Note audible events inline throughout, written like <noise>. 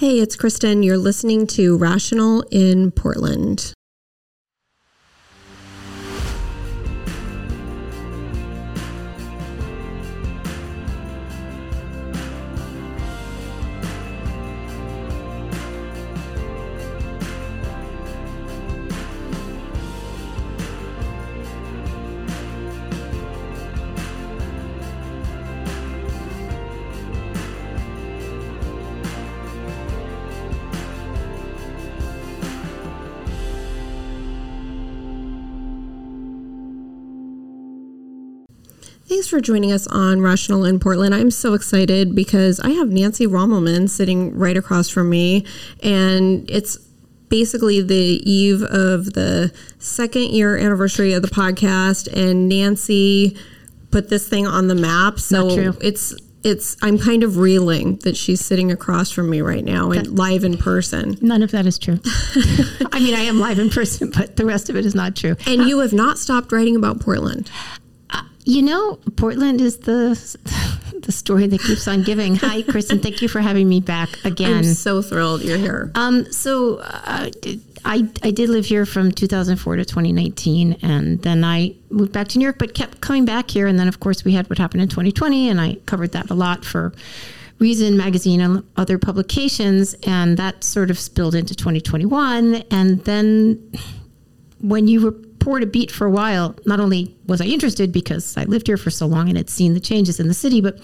Hey, it's Kristen. You're listening to Rational in Portland. For joining us on Rational in Portland. I'm so excited because I have Nancy Rommelmann sitting right across from me, and it's basically the eve of the second year anniversary of the podcast, and Nancy put this thing on the map. So it's it's I'm kind of reeling that she's sitting across from me right now and live in person. None of that is true. <laughs> I mean, I am live in person, but the rest of it is not true. And uh, you have not stopped writing about Portland. You know, Portland is the <laughs> the story that keeps on giving. Hi, Kristen. Thank you for having me back again. I'm so thrilled you're here. Um, so uh, I I did live here from 2004 to 2019, and then I moved back to New York, but kept coming back here. And then, of course, we had what happened in 2020, and I covered that a lot for Reason magazine and other publications, and that sort of spilled into 2021. And then when you were report a beat for a while, not only was I interested because I lived here for so long and had seen the changes in the city, but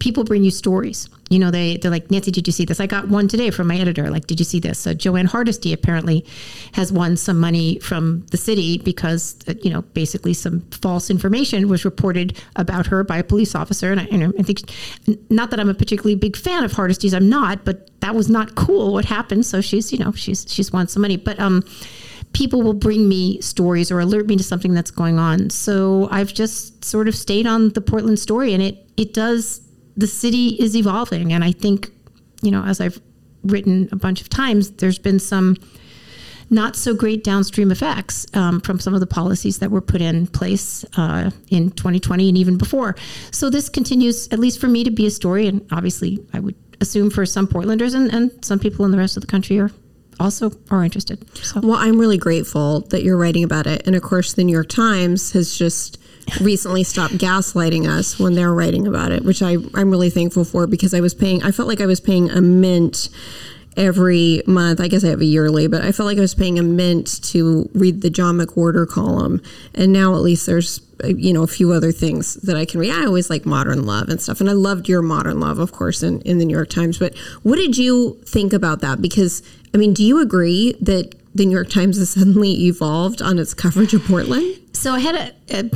people bring you stories. You know, they, they're like, Nancy, did you see this? I got one today from my editor. Like, did you see this? Uh, Jo Ann Hardesty apparently has won some money from the city because, uh, you know, basically some false information was reported about her by a police officer. And I, know, I think, not that I'm a particularly big fan of Hardesty's, I'm not, but that was not cool what happened. So she's, you know, she's, she's won some money. But, um, people will bring me stories or alert me to something that's going on. So I've just sort of stayed on the Portland story and it it does the city is evolving and I think you know as I've written a bunch of times there's been some not so great downstream effects um, from some of the policies that were put in place uh, in 2020 and even before. So this continues, at least for me, to be a story, and obviously, I would assume for some Portlanders and, and some people in the rest of the country are also are interested. So. Well, I'm really grateful that you're writing about it. And of course, the New York Times has just <laughs> recently stopped gaslighting us when they're writing about it, which I, I'm really thankful for because I was paying, I felt like I was paying a mint every month. I guess I have a yearly, but I felt like I was paying a mint to read the John McWhorter column. And now at least there's, you know, a few other things that I can read. I always like modern love and stuff. And I loved your modern love, of course, in, in the New York Times. But what did you think about that? Because, I mean, do you agree that the New York Times has suddenly evolved on its coverage of Portland? So I had a, a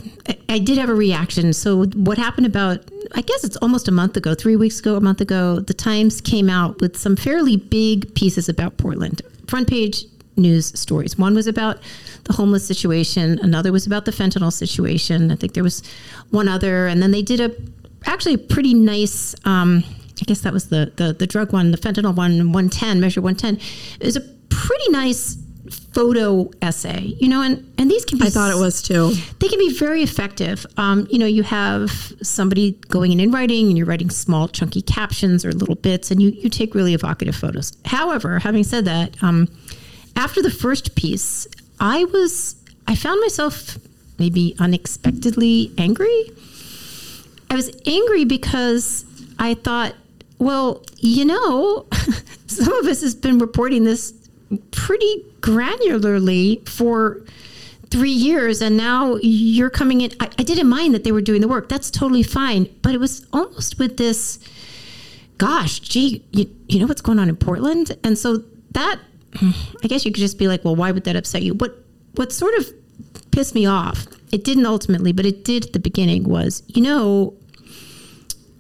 I did have a reaction. So what happened about I guess it's almost a month ago, 3 weeks ago, a month ago, the Times came out with some fairly big pieces about Portland. Front page news stories. One was about the homeless situation, another was about the fentanyl situation. I think there was one other and then they did a actually a pretty nice um, I guess that was the, the the drug one, the fentanyl one, 110, measure 110. It was a pretty nice photo essay, you know, and, and these can be. I thought it was too. They can be very effective. Um, you know, you have somebody going in and writing, and you're writing small, chunky captions or little bits, and you, you take really evocative photos. However, having said that, um, after the first piece, I was, I found myself maybe unexpectedly angry. I was angry because I thought, well, you know, <laughs> some of us has been reporting this pretty granularly for three years and now you're coming in. I, I, didn't mind that they were doing the work. That's totally fine. But it was almost with this gosh gee you, you know what's going on in portland? And so that <sighs> i guess you could just be like well why would that upset you? What what sort of pissed me off it didn't ultimately but it did at the beginning was you know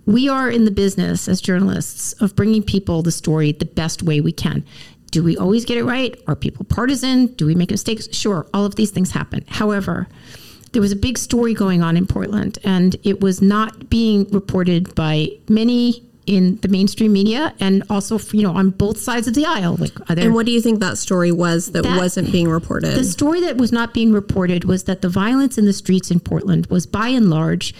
we are in the business as journalists of bringing people the story the best way we can do we always get it right? Are people partisan? Do we make mistakes? Sure, all of these things happen. However, there was a big story going on in Portland, and it was not being reported by many in the mainstream media and also you know on both sides of the aisle like and what do you think that story was that, that, wasn't being reported the story that was not being reported was that the violence in the streets in portland was by and large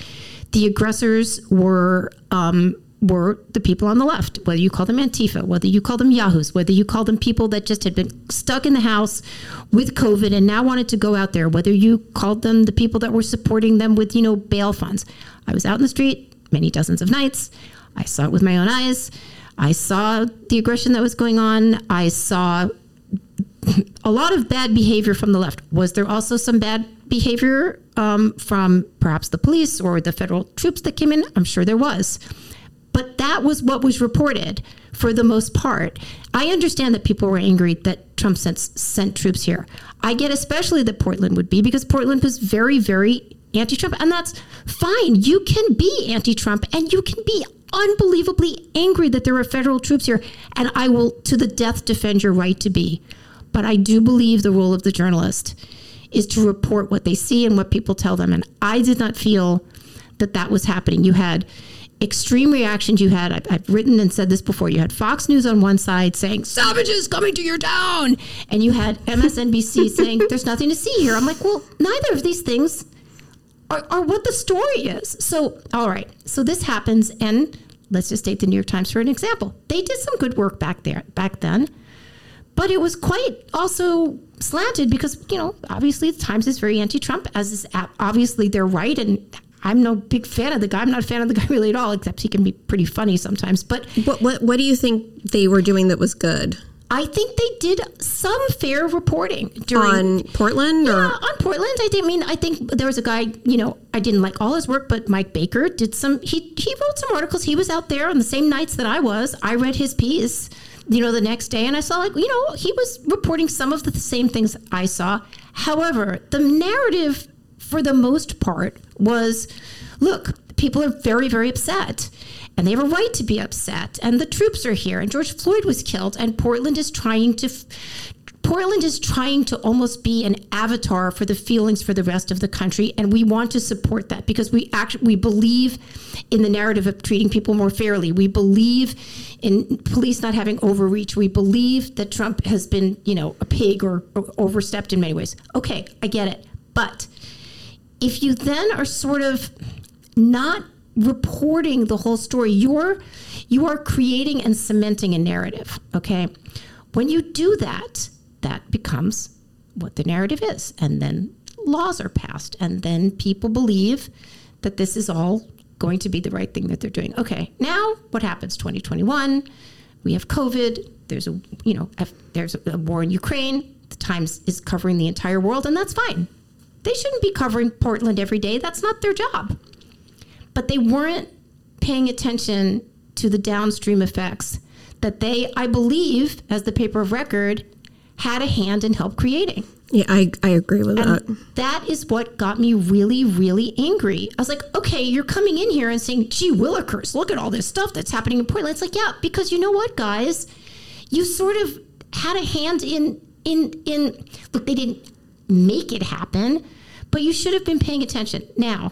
the aggressors were um, were the people on the left, whether you call them Antifa, whether you call them Yahoos, whether you call them people that just had been stuck in the house with COVID and now wanted to go out there, whether you called them the people that were supporting them with, you know, bail funds. I was out in the street many dozens of nights. I saw it with my own eyes. I saw the aggression that was going on. I saw a lot of bad behavior from the left. Was there also some bad behavior um, from perhaps the police or the federal troops that came in? I'm sure there was. But that was what was reported for the most part. I understand that people were angry that Trump sent, sent troops here. I get especially that Portland would be because Portland was very, very anti Trump. And that's fine. You can be anti Trump and you can be unbelievably angry that there are federal troops here. And I will, to the death, defend your right to be. But I do believe the role of the journalist is to report what they see and what people tell them. And I did not feel that that was happening. You had extreme reactions you had. I've, I've, written and said this before. You had Fox News on one side saying, savages coming to your town. And you had MSNBC <laughs> saying, there's nothing to see here. I'm like, well, neither of these things are, are what the story is. So, all right. So this happens. And let's just take the New York Times for an example. They did some good work back there, back then. But it was quite also slanted because, you know, obviously the Times is very anti Trump, as is obviously they're right. And I'm no big fan of the guy. I'm not a fan of the guy <laughs> really at all, except he can be pretty funny sometimes. But what what, what do you think they were doing that was good? I think they did some fair reporting during on Portland. Yeah, or? on Portland. I didn't mean. I think there was a guy. You know, I didn't like all his work, but Mike Baker did some. He he wrote some articles. He was out there on the same nights that I was. I read his piece. You know, the next day, and I saw like you know he was reporting some of the same things I saw. However, the narrative for the most part, was look, people are very, very upset. And they have a right to be upset. And the troops are here. And George Floyd was killed. And Portland is trying to. Portland is trying to almost be an avatar for the feelings for the rest of the country, and we want to support that because we actually we believe in the narrative of treating people more fairly. We believe in police not having overreach. We believe that Trump has been, you know, a pig or, or overstepped in many ways. Okay, I get it, but if you then are sort of not reporting the whole story, you're you are creating and cementing a narrative. Okay. When you do that, that becomes what the narrative is. And then laws are passed. And then people believe that this is all going to be the right thing that they're doing. Okay. Now what happens? 2021, we have COVID. There's a you know, there's a war in Ukraine. The Times is covering the entire world, and that's fine. They shouldn't be covering Portland every day. That's not their job. But they weren't paying attention to the downstream effects that they, I believe, as the paper of record, had a hand in help creating. Yeah, I, I agree with and that. That is what got me really, really angry. I was like, okay, you're coming in here and saying, gee, Willikers, look at all this stuff that's happening in Portland. It's like, yeah, because you know what, guys? You sort of had a hand in in in look, they didn't make it happen, but you should have been paying attention. Now,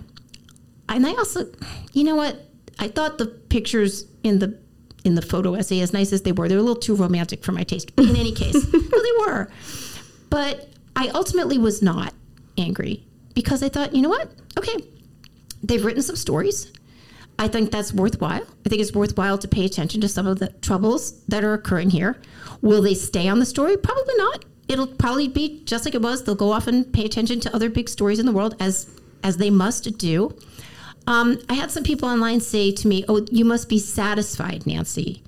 and I also, you know what? I thought the pictures in the in the photo essay, as nice as they were, they were a little too romantic for my taste. But in any case, <laughs> no, they were. But I ultimately was not angry because I thought, you know what? Okay, they've written some stories. I think that's worthwhile. I think it's worthwhile to pay attention to some of the troubles that are occurring here. Will they stay on the story? Probably not it'll probably be just like it was. They'll go off and pay attention to other big stories in the world as as they must do. Um, I had some people online say to me, "Oh, you must be satisfied, Nancy."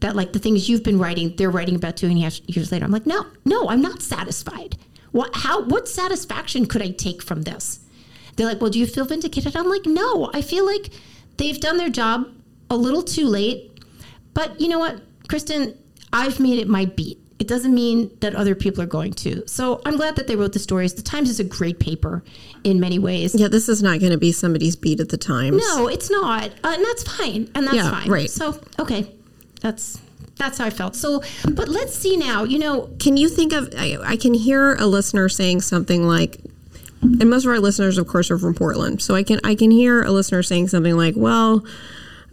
That like the things you've been writing, they're writing about two and a half years later. I'm like, no, no, I'm not satisfied. What? How? What satisfaction could I take from this? They're like, well, do you feel vindicated? I'm like, no, I feel like they've done their job a little too late. But you know what, Kristen, I've made it my beat it doesn't mean that other people are going to. So I'm glad that they wrote the stories. The Times is a great paper in many ways. Yeah, this is not going to be somebody's beat at the Times. No, it's not, uh, and that's fine. And that's yeah, fine. Right. So okay, that's that's how I felt. So, but let's see now. You know, can you think of? I, I can hear a listener saying something like, and most of our listeners, of course, are from Portland. So I can I can hear a listener saying something like, well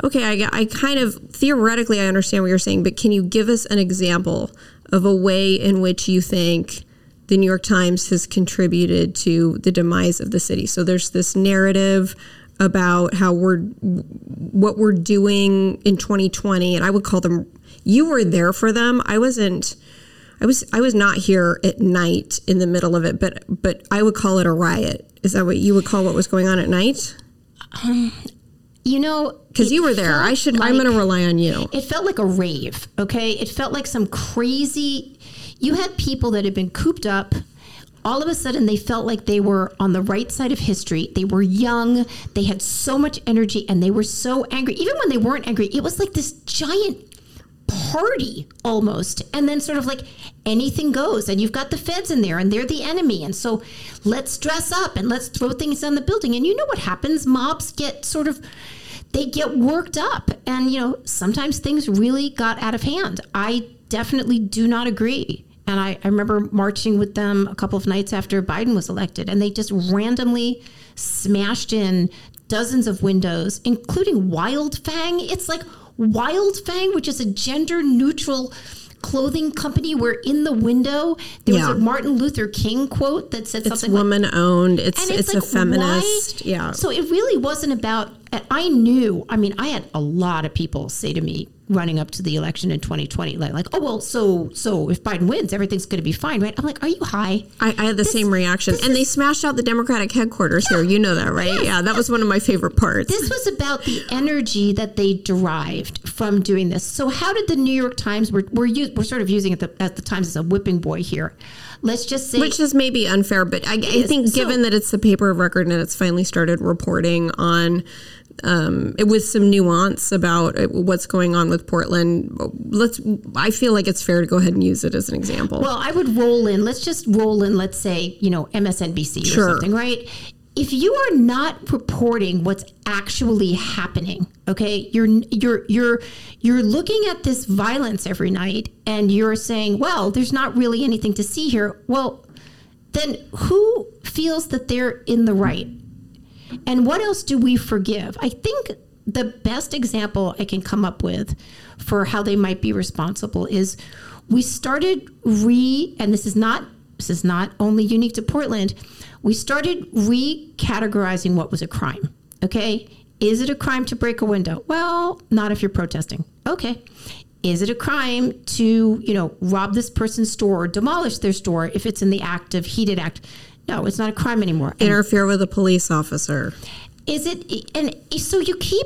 okay, I, I kind of theoretically I understand what you're saying, but can you give us an example of a way in which you think the New York Times has contributed to the demise of the city. So there's this narrative about how we're what we're doing in 2020 and I would call them you were there for them. I wasn't I was I was not here at night in the middle of it, but but I would call it a riot. Is that what you would call what was going on at night? Um, You know, Because you were there. I should I'm going to rely on you. It felt like a rave, okay? It felt like some crazy. You had people that had been cooped up. All of a sudden, they felt like they were on the right side of history. They were young. They had so much energy and they were so angry. Even when they weren't angry, it was like this giant party almost. And then, sort of like anything goes. And you've got the feds in there and they're the enemy. And so let's dress up and let's throw things on the building. And you know what happens? Mobs get sort of they get worked up and you know sometimes things really got out of hand i definitely do not agree and I, I remember marching with them a couple of nights after biden was elected and they just randomly smashed in dozens of windows including Wildfang it's like wildfang which is a gender neutral clothing company where in the window there Yeah. was a martin luther king quote that said something. It's something like woman owned. It's it's, it's, a feminist. why? Yeah. So it really wasn't about. I knew. I mean, I had a lot of people say to me running up to the election in 2020, like, like, oh well, so so if Biden wins, everything's going to be fine, right? I'm like, are you high? I, I had the same reaction. this And they smashed out the Democratic headquarters here. You know that, right? Yeah, that was one of my favorite parts. This was about the energy that they derived from doing this. So how did the New York Times? We're we're, u- we're sort of using it the, at the Times as a whipping boy here. Let's just say Which is maybe unfair, but I, I think So- given that it's the paper of record and it's finally started reporting on um, it with some nuance about uh, what's going on with Portland, let's. I feel like it's fair to go ahead and use it as an example. Well, I would roll in. Let's just roll in. Let's say you know MSNBC Sure. or something, right? If you are not reporting what's actually happening, okay, you're you're you're you're looking at this violence every night, and you're saying, "Well, there's not really anything to see here." Well, then who feels that they're in the right? And what else do we forgive? I think the best example I can come up with for how they might be responsible is we started re and this is not this is not only unique to Portland. We started recategorizing what was a crime. Okay? Is it a crime to break a window? Well, not if you're protesting. Okay. Is it a crime to, you know, rob this person's store or demolish their store if it's in the act of heated act? No, it's not a crime anymore. Interfere with a police officer. is it and so you keep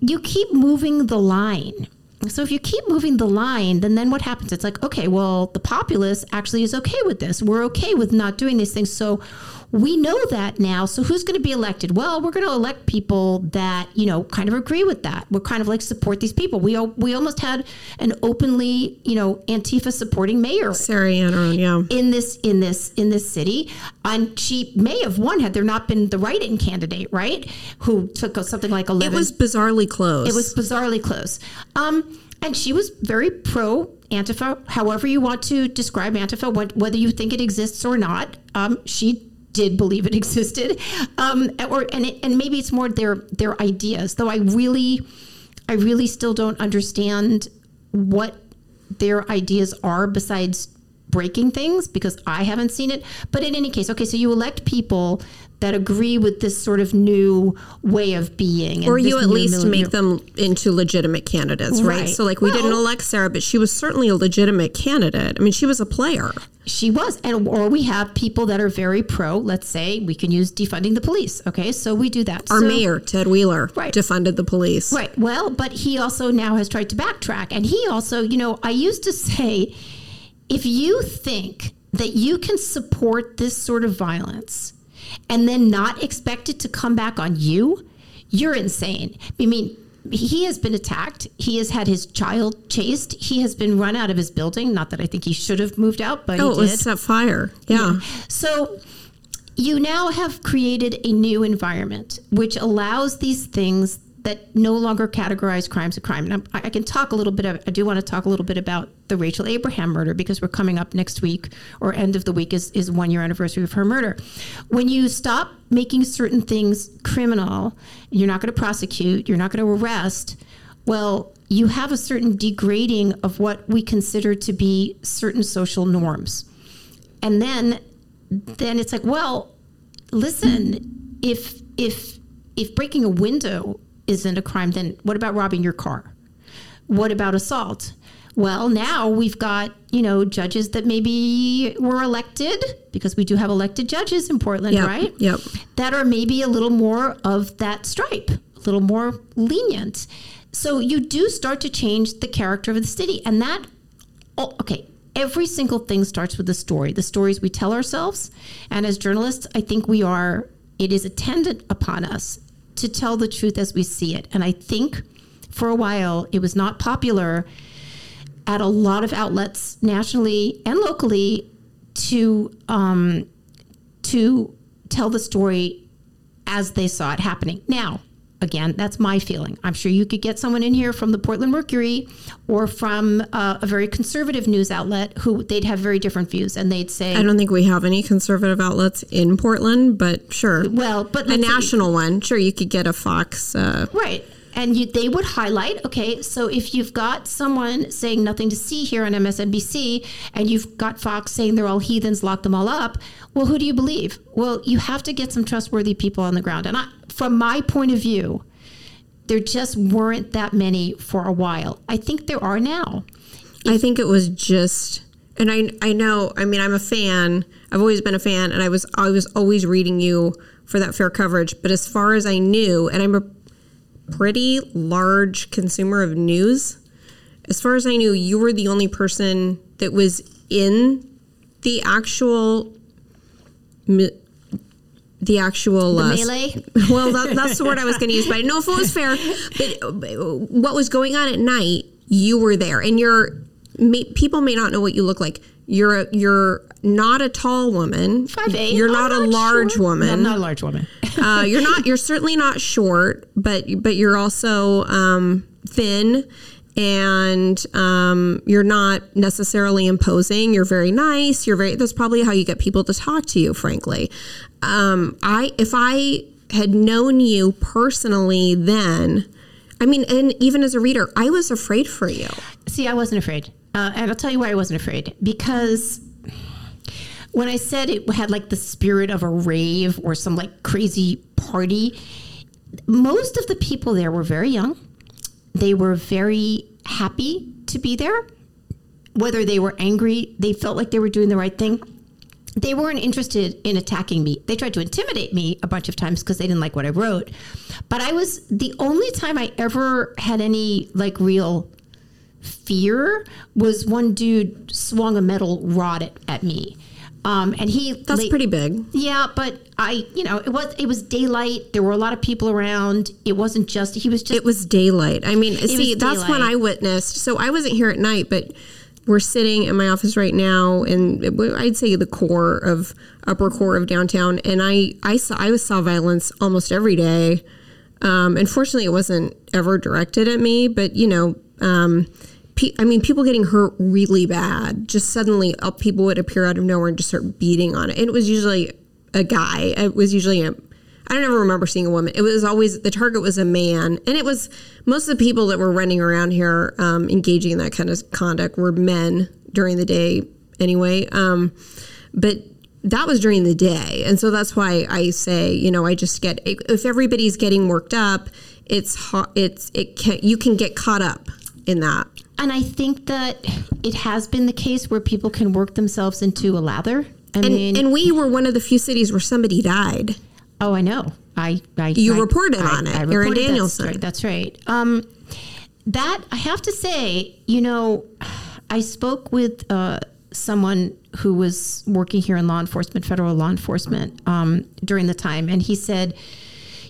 you keep moving the line so if you keep moving the line then then what happens it's like okay well the populace actually is okay with this we're okay with not doing these things so we know that now so who's going to be elected? Well we're going to elect people that you know kind of agree with that. We're kind of like support these people. We we almost had an openly you know antifa supporting mayor Sarah Ann yeah. in this in this in this city. And she may have won had there not been the write-in candidate right? Who took something like 11 It was bizarrely close. it was bizarrely close. Um and she was very pro antifa. However you want to describe antifa what, whether you think it exists or not um she did believe it <laughs> existed um or and it, and maybe it's more their their ideas though i really i really still don't understand what their ideas are besides breaking things because I haven't seen it. But in any case, okay, so you elect people that agree with this sort of new way of being. and or you at least make them into legitimate candidates, right? Right. So, like, we didn't elect Sarah, but she was certainly a legitimate candidate. I mean, she was a player. She was, and or we have people that are very pro. Let's say we can use defunding the police. Okay, so we do that. Our So- mayor, Ted Wheeler, Right. defunded the police. Right. Well, but he also now has tried to backtrack. And he also, you know, I used to say if you think that you can support this sort of violence and then not expect it to come back on you, you're insane. I mean, he has been attacked. He has had his child chased. He has been run out of his building. Not that I think he should have moved out, but Oh, it he was did. set fire. Yeah. So you now have created a new environment which allows these things that no longer categorize crimes a crime. And I, I can talk a little bit. Of, I do want to talk a little bit about the Rachel Abraham murder because we're coming up next week or end of the week is is one year anniversary of her murder. When you stop making certain things criminal, you're not going to prosecute. You're not going to arrest. Well, you have a certain degrading of what we consider to be certain social norms and then then it's like well listen if if if breaking a window isn't a crime, then what about robbing your car? What about assault? Well, now we've got, you know, judges that maybe were elected because we do have elected judges in Portland, Yep, right? yep. That are maybe a little more of that stripe, a little more lenient. So you do start to change the character of the city. And that, oh, okay, every single thing starts with the story, the stories we tell ourselves. And as journalists, I think we are, it is attendant upon us to tell the truth as we see it. And I think for a while it was not popular at a lot of outlets nationally and locally to um, to tell the story as they saw it happening. Now, again, that's my feeling. I'm sure you could get someone in here from the Portland Mercury or from uh, a very conservative news outlet who they'd have very different views, and they'd say, I don't think we have any conservative outlets in Portland, but sure. "Well, but a let's say- national one, sure, you could get a Fox. Uh, Right. And you, they would highlight, okay, so if you've got someone saying nothing to see here on MSNBC and you've got Fox saying they're all heathens, lock them all up, well, who do you believe? Well, you have to get some trustworthy people on the ground. And I, from my point of view, there just weren't that many for a while. I think there are now. I think it was just, and I I know. I mean, I'm a fan. I've always been a fan, and I was I was always reading you for that fair coverage. But as far as I knew, and I'm a pretty large consumer of news. As far as I knew, you were the only person that was in the actual. The actual The uh, melee? <laughs> well, that, that's the word I was going to use, but I didn't know if it was fair. <laughs> But uh, what was going on at night, you were there, and you're. May, people may not know what you look like. You're a, you're not a tall woman. Five eight. You're not, a large woman. I'm not a large woman. <laughs> uh, you're not. You're certainly not short, but but you're also um, thin, and um, you're not necessarily imposing. You're very nice. You're very. That's probably how you get people to talk to you. Frankly, um, I if I had known you personally then. I mean, and even as a reader, I was afraid for you. See, I wasn't afraid. Uh, and I'll tell you why I wasn't afraid. Because when I said it had like the spirit of a rave or some like crazy party, most of the people there were very young. They were very happy to be there. Whether they were angry, they felt like they were doing the right thing. They weren't interested in attacking me. They tried to intimidate me a bunch of times because they didn't like what I wrote. But I was the only time I ever had any like real fear was one dude swung a metal rod at, at me. Um, and he That's la- pretty big. yeah, but I, you know, it was it was daylight. There were a lot of people around. It wasn't just he was just It was daylight. I mean, see, that's when. I witnessed. So I wasn't here at night, but we're sitting in my office right now, and it- I'd say the core of upper core of downtown, and I I saw I saw violence almost every day. Um, unfortunately, it wasn't ever directed at me, but you know. Um, pe- I mean, people getting hurt really bad. Just suddenly, uh, people would appear out of nowhere and just start beating on it. And it was usually a guy. It was usually a I don't ever remember seeing a woman. It was always the target was a man, and it was most of the people that were running around here um, engaging in that kind of conduct were men during the day anyway. Um, but that was during the day, and so that's why I say, you know, I just get if everybody's getting worked up, it's hot. It's it can you can get caught up in that. And I think that it has been the case where people can work themselves into a lather. I And, mean, and we were one of the few cities where somebody died. oh, I know. I, I You I- reported I- on it, I Aaron reported, Danielson. That's right. That's right. Um, that I have to say, you know, I spoke with uh, someone who was working here in law enforcement, federal law enforcement, um, during the time, and he said,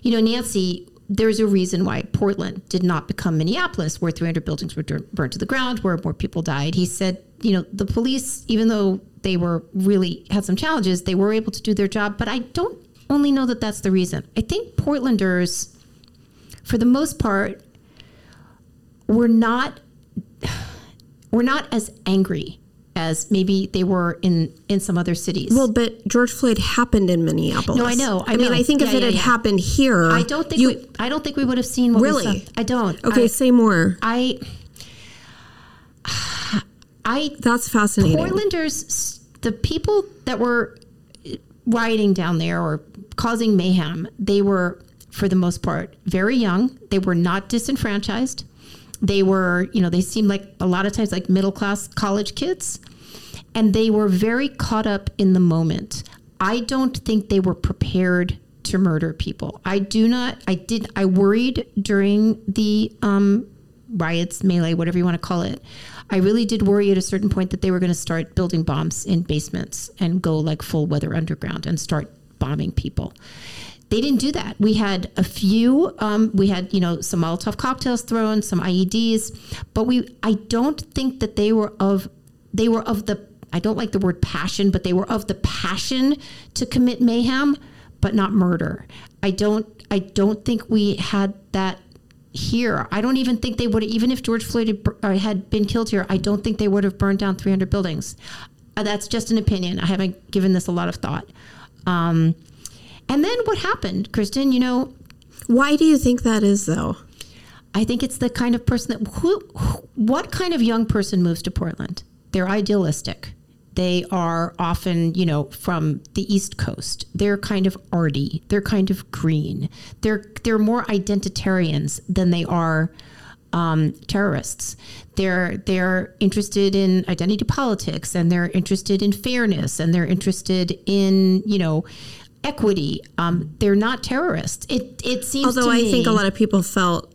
you know, Nancy. There's a reason why Portland did not become Minneapolis, where 300 buildings were burned to the ground, where more people died. He said, you know, the police, even though they were really had some challenges, they were able to do their job. But I don't only know that that's the reason. I think Portlanders, for the most part, were not <sighs> were not as angry as maybe they were in in some other cities. Well, but George Floyd happened in Minneapolis. No, I know, I mean, know. I think if Yeah, it had yeah. happened here, I don't think you. we, I don't think we would have seen Really? I don't. okay, I, say more. I I That's fascinating. Portlanders, the people that were rioting down there or causing mayhem, they were for the most part, very young. They were not disenfranchised. They were, you know, they seemed like a lot of times like middle class college kids. And they were very caught up in the moment. I don't think they were prepared to murder people. I do not, I did, I worried during the um, riots, melee, whatever you want to call it. I really did worry at a certain point that they were going to start building bombs in basements and go like full weather underground and start bombing people. They didn't do that. We had a few. Um, we had, you know, some Molotov cocktails thrown, some IEDs, but we. I don't think that they were of. They were of the. I don't like the word passion, but they were of the passion to commit mayhem, but not murder. I don't. I don't think we had that here. I don't even think they would. Even if George Floyd had, uh, been killed here, I don't think they would have burned down 300 buildings. Uh, that's just an opinion. I haven't given this a lot of thought. Um, and then what happened, Kristen? You know, Why do you think that is, though? I think it's the kind of person that who, what kind of young person moves to Portland? They're idealistic. They are often, you know, from the East Coast. They're kind of arty. They're kind of green. They're they're more identitarians than they are um, terrorists. They're they're interested in identity politics and they're interested in fairness and they're interested in you know equity. Um, they're not terrorists. It it seems. Although I me, think a lot of people felt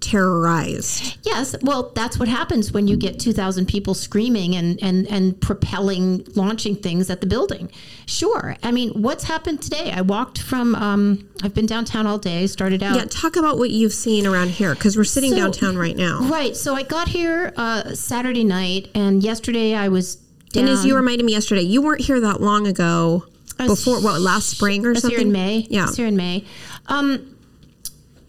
terrorized. Yes, well, that's what happens when you get 2,000 people screaming and, and, and propelling, launching things at the building. Sure. I mean, what's happened today? I walked from, um, I've been downtown all day, started out. Yeah, talk about what you've seen around here because we're sitting So- downtown right now. Right. So I got here uh, Saturday night, and yesterday I was down. And as you reminded me yesterday, you weren't here that long ago. Before what? Last spring or something? here in May. Yeah. was here in May. Um,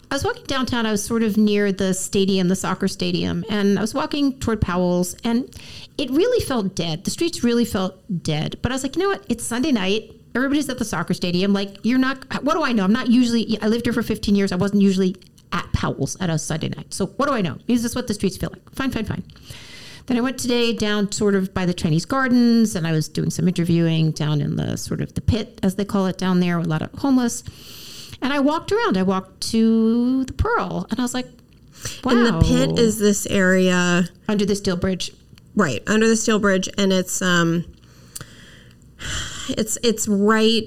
I was walking downtown. I was sort of near the stadium, the soccer stadium, and I was walking toward Powell's, and it really felt dead. The streets really felt dead. But I was like, you know what? It's Sunday night. Everybody's at the soccer stadium. Like, you're not. What do I know? I'm not usually. I lived here for 15 years. I wasn't usually at Powell's at a Sunday night. So what do I know? Is this what the streets feel like? Fine, fine, fine. Then I went today down sort of by the Chinese gardens and I was doing some interviewing down in the sort of the pit, as they call it down there, with a lot of homeless. And I walked around. I walked to the Pearl and I was like, wow. And the pit is this area, under the steel bridge. right under the steel bridge, and it's um, it's it's right,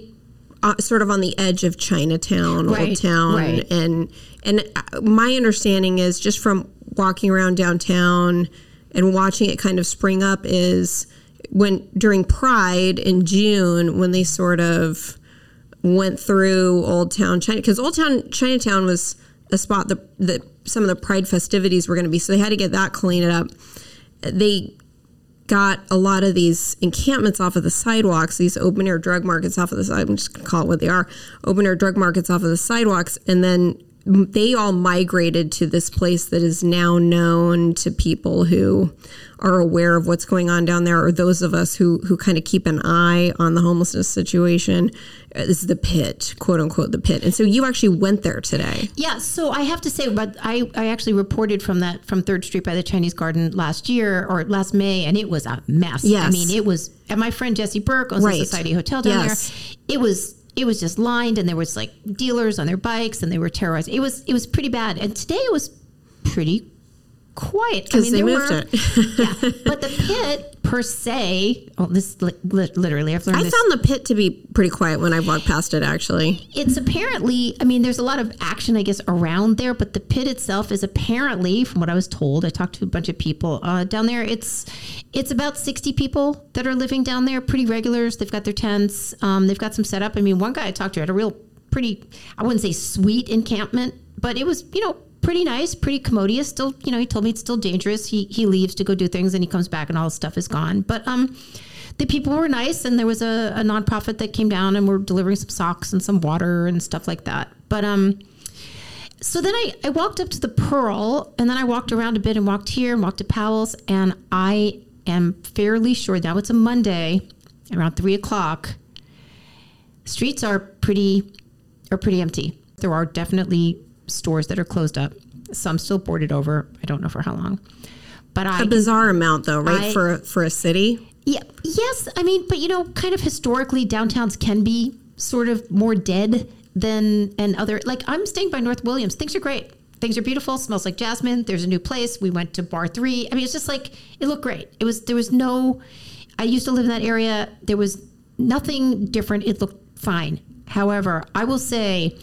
uh, sort of on the edge of Chinatown, Old Right, Town, right. and and uh, my understanding is just from walking around downtown and watching it kind of spring up is when during Pride in June when they sort of went through Old Town China because Old Town Chinatown was a spot that that some of the Pride festivities were going to be, so they had to get that cleaned up. They got a lot of these encampments off of the sidewalks, these open air drug markets off of the side. I'm just gonna call it what they are, open air drug markets off of the sidewalks, and then they all migrated to this place that is now known to people who are aware of what's going on down there, or those of us who who kind of keep an eye on the homelessness situation. Uh, This is the pit, quote unquote, the pit. And so you actually went there today. Yeah, so I have to say, but I, I actually reported from that from Third Street by the Chinese Garden last year or last May, and it was a mess. yes. I mean, it was. And my friend Jessie Burke owns Right. the Society Hotel down Yes. there. It was it was just lined, and there was like dealers on their bikes, and they were terrorized. It was it was pretty bad, and today it was pretty quiet. I 'Cause they there moved were- <laughs> yeah, but the pit per se. Oh, this li- li- literally, I've learned I this found the pit to be pretty quiet when I walked past it. Actually, it's apparently i mean there's a lot of action i guess around there but the pit itself is apparently from what i was told i talked to a bunch of people uh, down there it's it's about 60 people that are living down there pretty regulars they've got their tents um, they've got some setup i mean one guy i talked to had a real pretty i wouldn't say sweet encampment but it was you know pretty nice pretty commodious still you know he told me it's still dangerous. He he leaves to go do things and he comes back and all his stuff is gone. But um the people were nice and there was a, a nonprofit that came down and were delivering some socks and some water and stuff like that. But um so then I, I walked up to the pearl and then i walked around a bit and walked here and walked to powell's and i am fairly sure now it's a monday around three o'clock. Streets are pretty are pretty empty. There are definitely stores that are closed up some still boarded over i don't know for how long but i a bizarre amount though, right? I- for for a city. yeah, yes. I mean, but you know, kind of historically, downtowns can be sort of more dead than and other like I'm staying by North Williams. Things are great. Things are beautiful. Smells like jasmine. There's a new place. We went to Bar Three. I mean, it's just like it looked great. It was there was no. I used to live in that area. There was nothing different. It looked fine. However, I will say,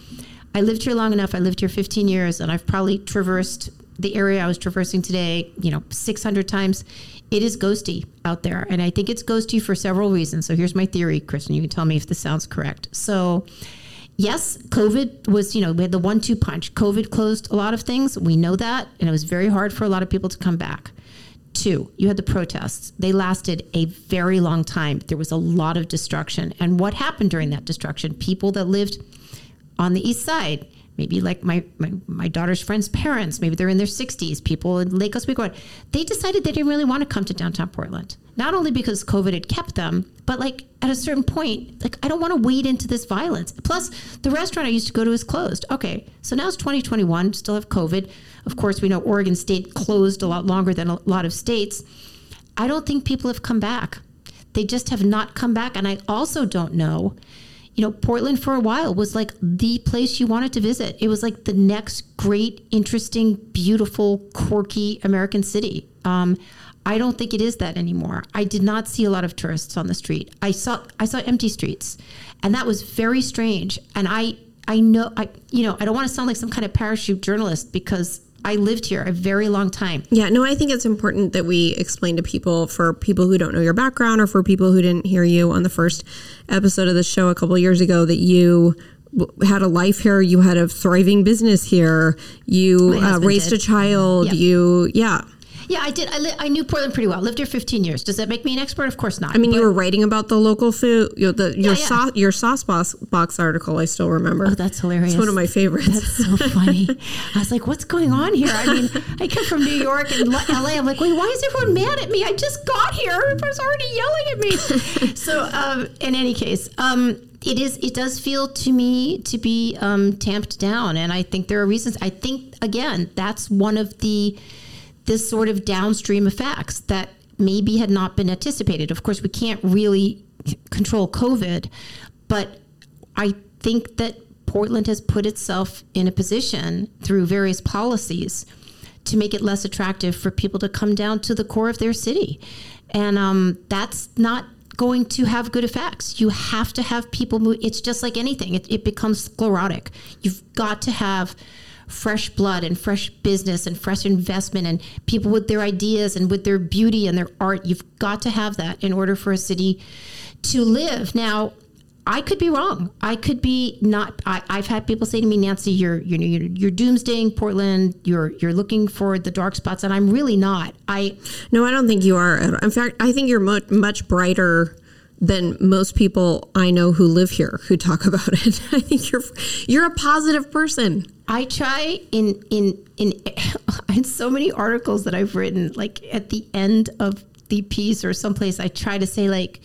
I lived here long enough. I lived here 15 years, and I've probably traversed the area I was traversing today. You know, 600 times. It is ghosty out there, and I think it's ghosty for several reasons. So here's my theory, Kristen. You can tell me if this sounds correct. So yes, COVID was, you know, we had the one two punch. COVID closed a lot of things. We know that. And it was very hard for a lot of people to come back. Two, you had the protests. They lasted a very long time. There was a lot of destruction. And what happened during that destruction? People that lived on the east side, maybe like my, my, my daughter's friends' parents, maybe they're in their 60s, people in Lake Oswego, they decided they didn't really want to come to downtown Portland. Not only because COVID had kept them, but like at a certain point, like I don't want to wade into this violence. Plus, the restaurant I used to go to is closed. Okay, so now it's 2021, still have COVID. Of course, we know Oregon State closed a lot longer than a lot of states. I don't think people have come back. They just have not come back. And I also don't know you know, Portland for a while was like the place you wanted to visit. It was like the next great, interesting, beautiful, quirky American city. Um, I don't think it is that anymore. I did not see a lot of tourists on the street. I saw I saw empty streets, and that was very strange. And I I know I you know I don't want to sound like some kind of parachute journalist because I lived here a very long time. Yeah, no, I think it's important that we explain to people for people who don't know your background or for people who didn't hear you on the first episode of the show a couple years ago that you had a life here, you had a thriving business here, you uh, raised did. a child, yep. you, yeah. Yeah, I did. I, li- I knew Portland pretty well. Lived here 15 years. Does that make me an expert? Of course not. I mean, you were writing about the local food. You know, the, your yeah, yeah. Sauce, your sauce box, box article. I still remember. Oh, that's hilarious. It's one of my favorites. That's so <laughs> funny. I was like, what's going on here? I mean, I come from New York and LA. I'm like, wait, why is everyone mad at me? I just got here. Everyone's already yelling at me. <laughs> so, um, in any case, um, it is it does feel to me to be um, tamped down and i think there are reasons i think again that's one of the this sort of downstream effects that maybe had not been anticipated. Of course, we can't really control COVID, but I think that Portland has put itself in a position through various policies to make it less attractive for people to come down to the core of their city. And um, that's not going to have good effects. You have to have people move. It's just like anything, it, it becomes sclerotic. You've got to have fresh blood and fresh business and fresh investment and people with their ideas and with their beauty and their art. You've got to have that in order for a city to live. Now, I could be wrong. I could be not. I, have had people say to me, Nancy, you're you're you're, you're doomsdaying Portland. You're you're looking for the dark spots, and I'm really not. I no, I don't think you are. In fact, I think you're much much brighter than most people I know who live here who talk <laughs> about it. I think you're you're a positive person. I try in in in <laughs> in so many articles that I've written, like at the end of the piece or someplace, I try to say like,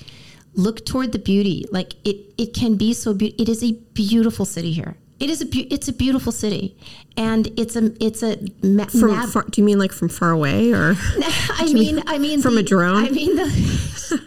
look toward the beauty. Like it it can be so beautiful. It is a beautiful city here. It is a it's a beautiful city, and it's a it's a ma- from nav- far, do you mean like from far away or <laughs> I mean, mean I mean from the, a drone I mean the,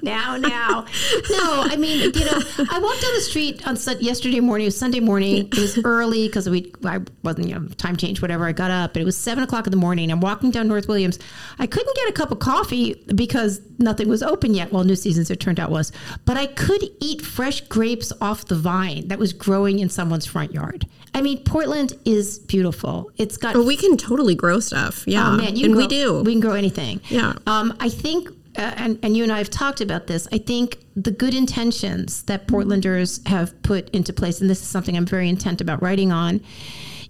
now now no I mean you know I walked down the street on yesterday morning it was Sunday morning it was early because we I wasn't you know time change whatever I got up but it was seven o'clock in the morning I'm walking down North Williams I couldn't get a cup of coffee because nothing was open yet well New Seasons it turned out was but I could eat fresh grapes off the vine that was growing in someone's front yard I mean Portland is beautiful. It's got. We can totally grow stuff. Yeah, oh, man, and grow, we do. We can grow anything. Yeah. Um, I think, uh, and and you and I have talked about this. I think the good intentions that Portlanders have put into place, and this is something I'm very intent about writing on.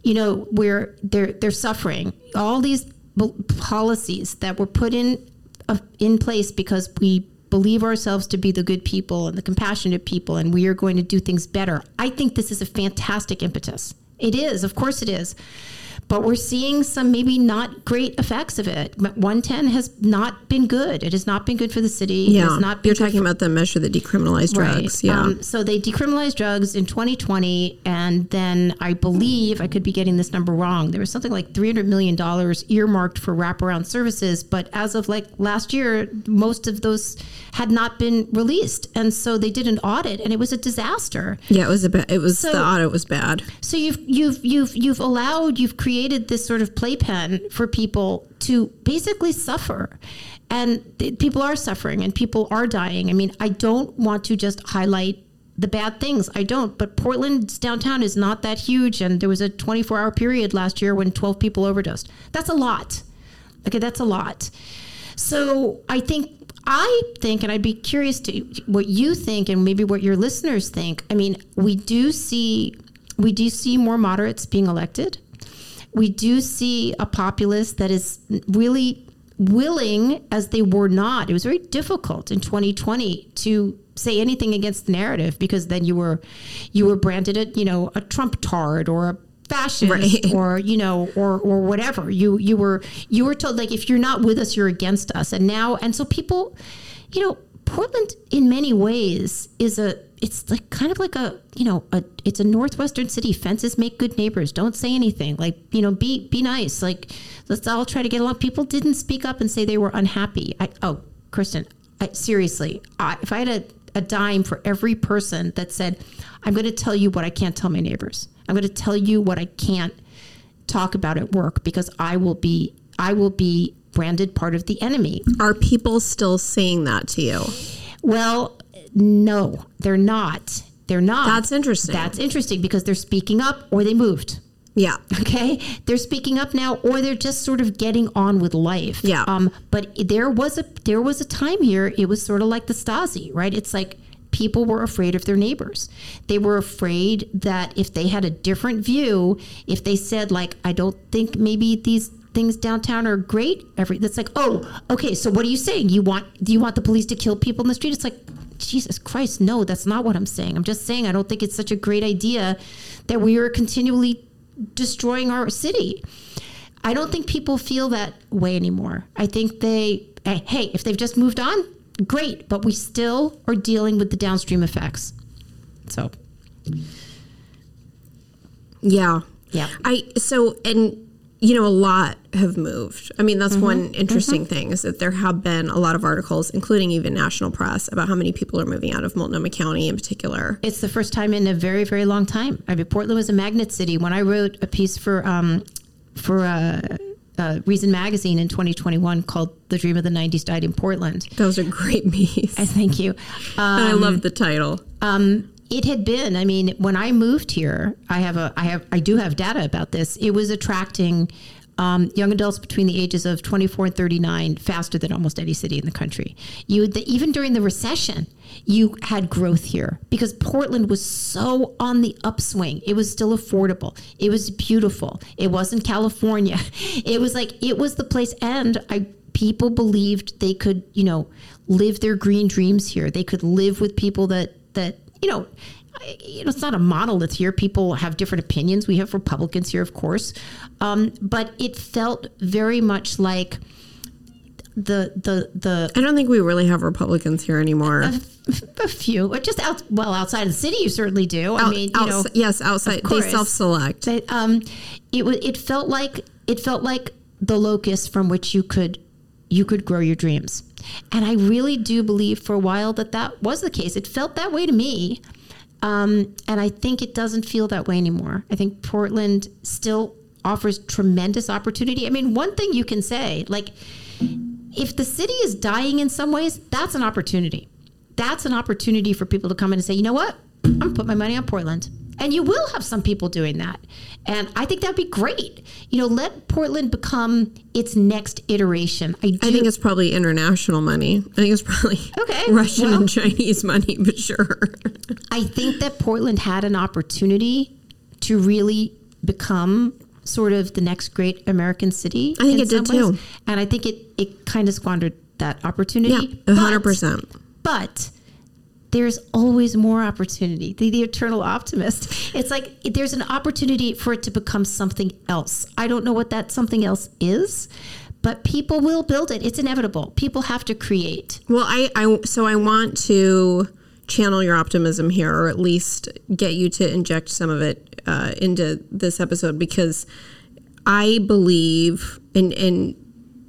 You know, where they're they're suffering all these policies that were put in uh, in place because we believe ourselves to be the good people and the compassionate people and we are going to do things better. I think this is a fantastic impetus. It is, of course it is. But we're seeing some maybe not great effects of it. 110 has not been good. It has not been good for the city. It Yeah. has not been You're talking about the measure that decriminalized drugs. Right. Yeah. um, so they decriminalized drugs in 2020, and then I believe I could be getting this number wrong. There was something like 300 million dollars earmarked for wraparound services, but as of like last year, most of those had not been released, and so they did an audit, and it was a disaster. yeah, it was a bit, it was, So- the audit was bad. So you've you've you've you've allowed you've created this sort of playpen for people to basically suffer. And th- people are suffering and people are dying. I mean, I don't want to just highlight the bad things. I don't. But Portland's downtown is not that huge and there was a 24-hour period last year when 12 people overdosed. That's a lot. Okay, that's a lot. So I think I think, and I'd be curious to what you think, and maybe what your listeners think. I mean, we do see we do see more moderates being elected. We do see a populace that is really willing, as they were not. It was very difficult in 2020 to say anything against the narrative because then you were you were branded a you know a Trump tard or a fascist Right. or you know or or whatever you you were you were told like if you're not with us you're against us and now and so people you know portland in many ways is a it's like kind of like a you know a it's a northwestern city. Fences make good neighbors. Don't say anything. Like you know be be nice. Like let's all try to get along. People didn't speak up and say they were unhappy. I, oh kristen I, seriously I, if i had a, a dime for every person that said i'm going to tell you what i can't tell my neighbors. I'm going to tell you what i can't talk about at work because i will be i will be branded part of the enemy Are people still saying that to you? well, no, they're not. They're not. That's interesting. That's interesting because they're speaking up or they moved. Yeah. Okay, they're speaking up now, or they're just sort of getting on with life. Yeah. Um. But there was a there was a time here. It was sort of like the Stasi, right? It's like people were afraid of their neighbors. They were afraid that if they had a different view, if they said like, "I don't think maybe these." Things downtown are great. Every that's like, oh, okay. So what are you saying? You want do you want the police to kill people in the street? It's like, Jesus Christ, no, that's not what I'm saying. I'm just saying I don't think it's such a great idea that we are continually destroying our city. I don't think people feel that way anymore. I think they, eh, hey, if they've just moved on, great, but we still are dealing with the downstream effects. So, Yeah. yeah. I so and you know a lot have moved. I mean that's one Mm-hmm. interesting thing is that there have been a lot of articles, including even national press, about how many people are moving out of Multnomah County in particular. It's the first time in a very, very long time. I mean, Portland was a magnet city. When I wrote a piece for um, for uh, uh, Reason magazine in 2021 called "The Dream of the '90s Died in Portland," That was a great <laughs> piece. I thank you. Um, I love the title. um, it had been. I mean, when I moved here, I have a, I have, I do have data about this. It was attracting um, young adults between the ages of 24 and 39 faster than almost any city in the country. You, the, even during the recession, you had growth here because Portland was so on the upswing. It was still affordable. It was beautiful. It wasn't California. <laughs> It was like it was the place, and I people believed they could, you know, live their green dreams here. They could live with people that that you know. You know, it's not a monolith here. People have different opinions. We have Republicans here, of course, um, but it felt very much like the the the I don't think we really have Republicans here anymore. a few, just out well outside of the city. You certainly do. I mean, you know, yes, outside they self-select. they, um, it. It felt like it felt like the locus from which you could you could grow your dreams, and I really do believe for a while that that was the case. It felt that way to me, um, and I think it doesn't feel that way anymore. I think Portland still offers tremendous opportunity. I mean, one thing you can say, like, if the city is dying in some ways, that's an opportunity. That's an opportunity for people to come in and say, you know what? I'm gonna put my money on Portland. And you will have some people doing that. And I think that'd be great. You know, let Portland become its next iteration. I do I think it's probably international money. I think it's probably <laughs> Okay, <laughs> Russian well- and Chinese money, but sure. I think that Portland had an opportunity to really become sort of the next great American city. I think it did ways. too. And I think it, it kind of squandered that opportunity. yeah, a hundred percent. But there's always more opportunity. The, the eternal optimist. It's like there's an opportunity for it to become something else. I don't know what that something else is, but people will build it. It's inevitable. People have to create. Well, I, I so I want to channel your optimism here, or at least get you to inject some of it uh, into this episode because I believe, and and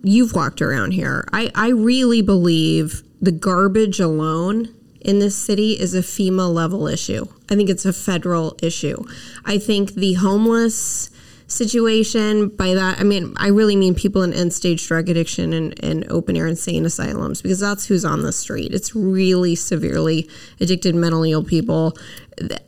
you've walked around here. I I really believe the garbage alone in this city is a FEMA level issue. I think it's a federal issue. I think the homeless situation by that i mean i really mean people in end stage drug addiction and, and open air insane asylums because that's who's on the street it's really severely addicted mentally ill people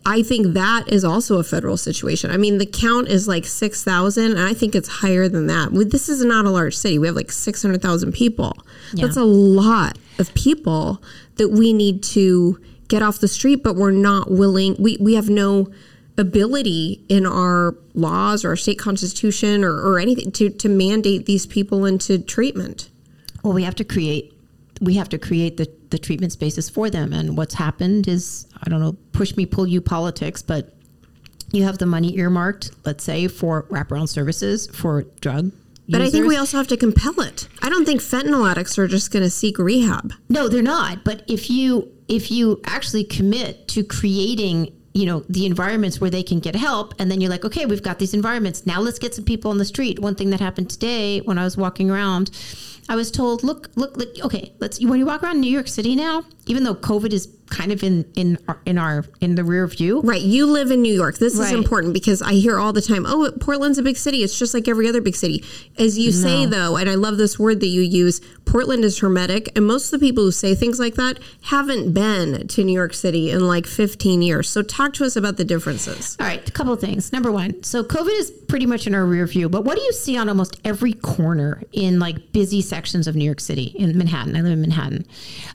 i think that is also a federal situation i mean the count is like 6000 and i think it's higher than that this is not a large city we have like 600000 people yeah. that's a lot of people that we need to get off the street but we're not willing we, we have no ability in our laws or our state constitution or, or anything to, to mandate these people into treatment. Well, we have to create we have to create the, the treatment spaces for them. And what's happened is, I don't know, push me, pull you politics, but you have the money earmarked, let's say, for wraparound services for drug. But users. I think we also have to compel it. I don't think fentanyl addicts are just going to seek rehab. No, they're not. But if you if you actually commit to creating you know the environments where they can get help and then you're like okay we've got these environments now let's get some people on the street one thing that happened today when i was walking around i was told look look, look okay let's when you walk around new york city now even though covid is kind of in in our, in our in the rear view. Right. You live in New York. This right. is important because I hear all the time, "Oh, Portland's a big city. It's just like every other big city." As you no. say though, and I love this word that you use, Portland is hermetic, and most of the people who say things like that haven't been to New York City in like 15 years. So talk to us about the differences. All right, a couple of things. Number 1, so COVID is pretty much in our rear view, but what do you see on almost every corner in like busy sections of New York City in Manhattan? I live in Manhattan.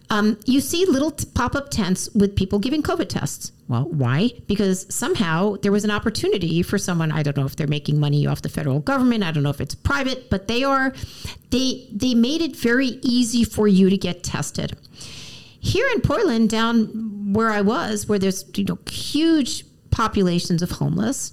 Um, you see little pop-up tents tents with people giving COVID tests. Well, why? Because somehow there was an opportunity for someone. I don't know if they're making money off the federal government. I don't know if it's private, but they are. They they made it very easy for you to get tested. Here in Portland, down where I was, where there's you know huge populations of homeless,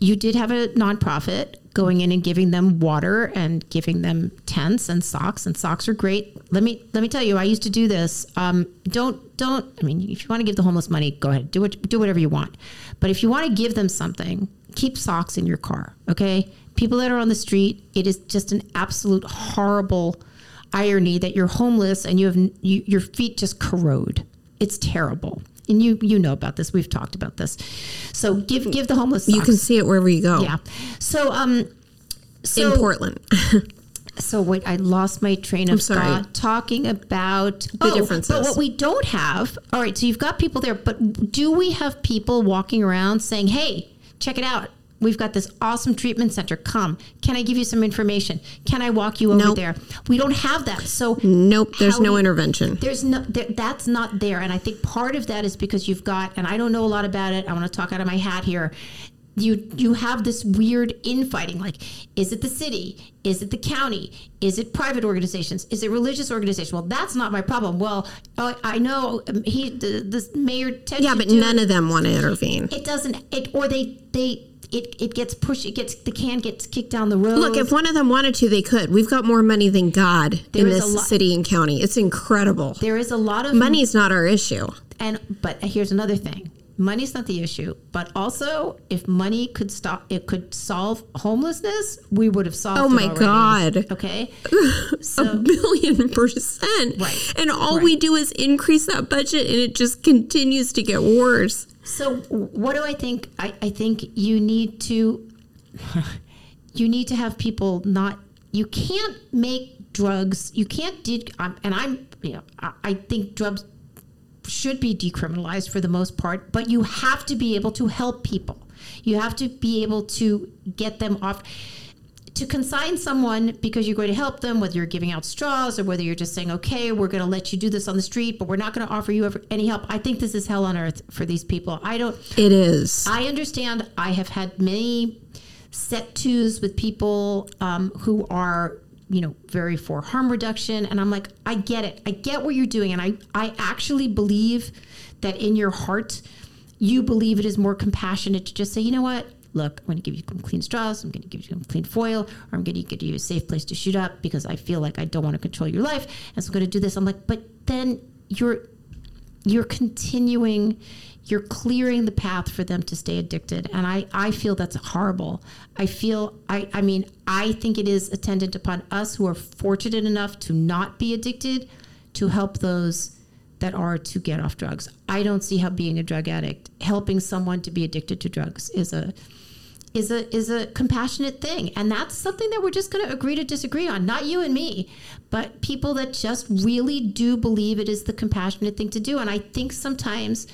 you did have a nonprofit going in and giving them water and giving them tents and socks and socks are great. Let me let me tell you i used to do this. Um, don't don't i mean if you want to give the homeless money go ahead. Do what do whatever you want. But if you want to give them something keep socks in your car okay? People that are on the street it is just an absolute horrible irony that you're homeless and you have you, your feet just corrode. It's terrible and you you know about this. We've talked about this. So give give the homeless. Socks. You can see it wherever you go. Yeah. So um, so, in Portland. <laughs> so wait, I lost my train of thought talking about the oh, differences. But what we don't have. All right. So you've got people there, but do we have people walking around saying, "Hey, check it out"? We've got this awesome treatment center. Come. Can I give you some information? Can I walk you over nope. there? We don't have that. So Nope, there's no intervention. There's no there, that's not there and I think part of that is because you've got and I don't know a lot about it. I want to talk out of my hat here. You you have this weird infighting like is it the city? Is it the county? Is it private organizations? Is it religious organizations? Well, that's not my problem. Well, I know um, he the, the mayor Yeah, but none of them want to intervene. It doesn't it or they they it, it gets pushed it gets the can gets kicked down the road. Look if one of them wanted to they could. We've got more money than god there in this lo- city and county. It's incredible. There is a lot of money's not our issue. And but here's another thing. Money's not the issue but also if money could stop it could solve homelessness we would have solved oh my god. Okay? <laughs> So, a billion percent. Right. And all right. we do is increase that budget and it just continues to get worse so what do I think? I, I think you need to you need to have people not you can't make drugs you can't de- and I'm you know I, I think drugs should be decriminalized for the most part, but you have to be able to help people. You have to be able to get them off to consign someone because you're going to help them, whether you're giving out straws or whether you're just saying, okay, we're going to let you do this on the street, but we're not going to offer you any help. I think this is hell on earth for these people. I don't. It is. I understand. I have had many set twos with people um, who are you know, very for harm reduction. And I'm like, I get it. I get what you're doing. And I, I actually believe that in your heart, you believe it is more compassionate to just say, you know what? Look, I'm going to give you some clean straws. I'm going to give you some clean foil, or I'm going to give you a safe place to shoot up because I feel like I don't want to control your life. And so I'm going to do this. I'm like, but then you're you're continuing you're clearing the path for them to stay addicted and i i feel that's horrible i feel i i mean i think it is attendant upon us who are fortunate enough to not be addicted to help those that are to get off drugs i don't see how being a drug addict helping someone to be addicted to drugs is a is a is a compassionate thing and that's something that we're just going to agree to disagree on not you and me but people that just really do believe it is the compassionate thing to do and i think sometimes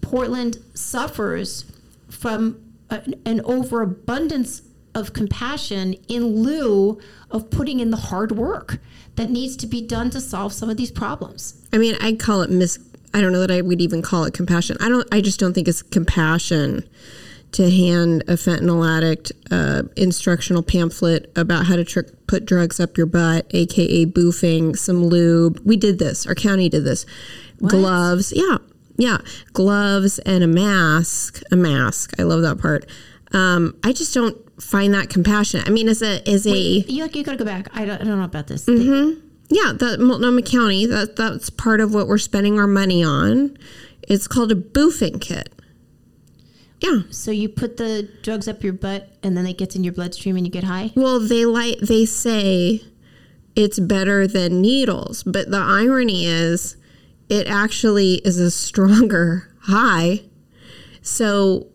portland suffers from a, an overabundance of compassion in lieu of putting in the hard work that needs to be done to solve some of these problems I mean, I call it mis. I don't know that I would even call it compassion. I don't. I just don't think it's compassion to hand a fentanyl addict uh, instructional pamphlet about how to tr- put drugs up your butt, aka boofing, some lube. We did this. Our county did this. Gloves. Yeah, yeah. Gloves and a mask. A mask. I love that part. Um, I just don't find that compassionate. I mean, as a as a you, you gotta go back i don't, I don't know about this yeah, that Multnomah County, that that's part of what we're spending our money on. It's called a boofing kit. Yeah. So you put the drugs up your butt and then it gets in your bloodstream and you get high? Well, they like they say it's better than needles, but the irony is it actually is a stronger high. So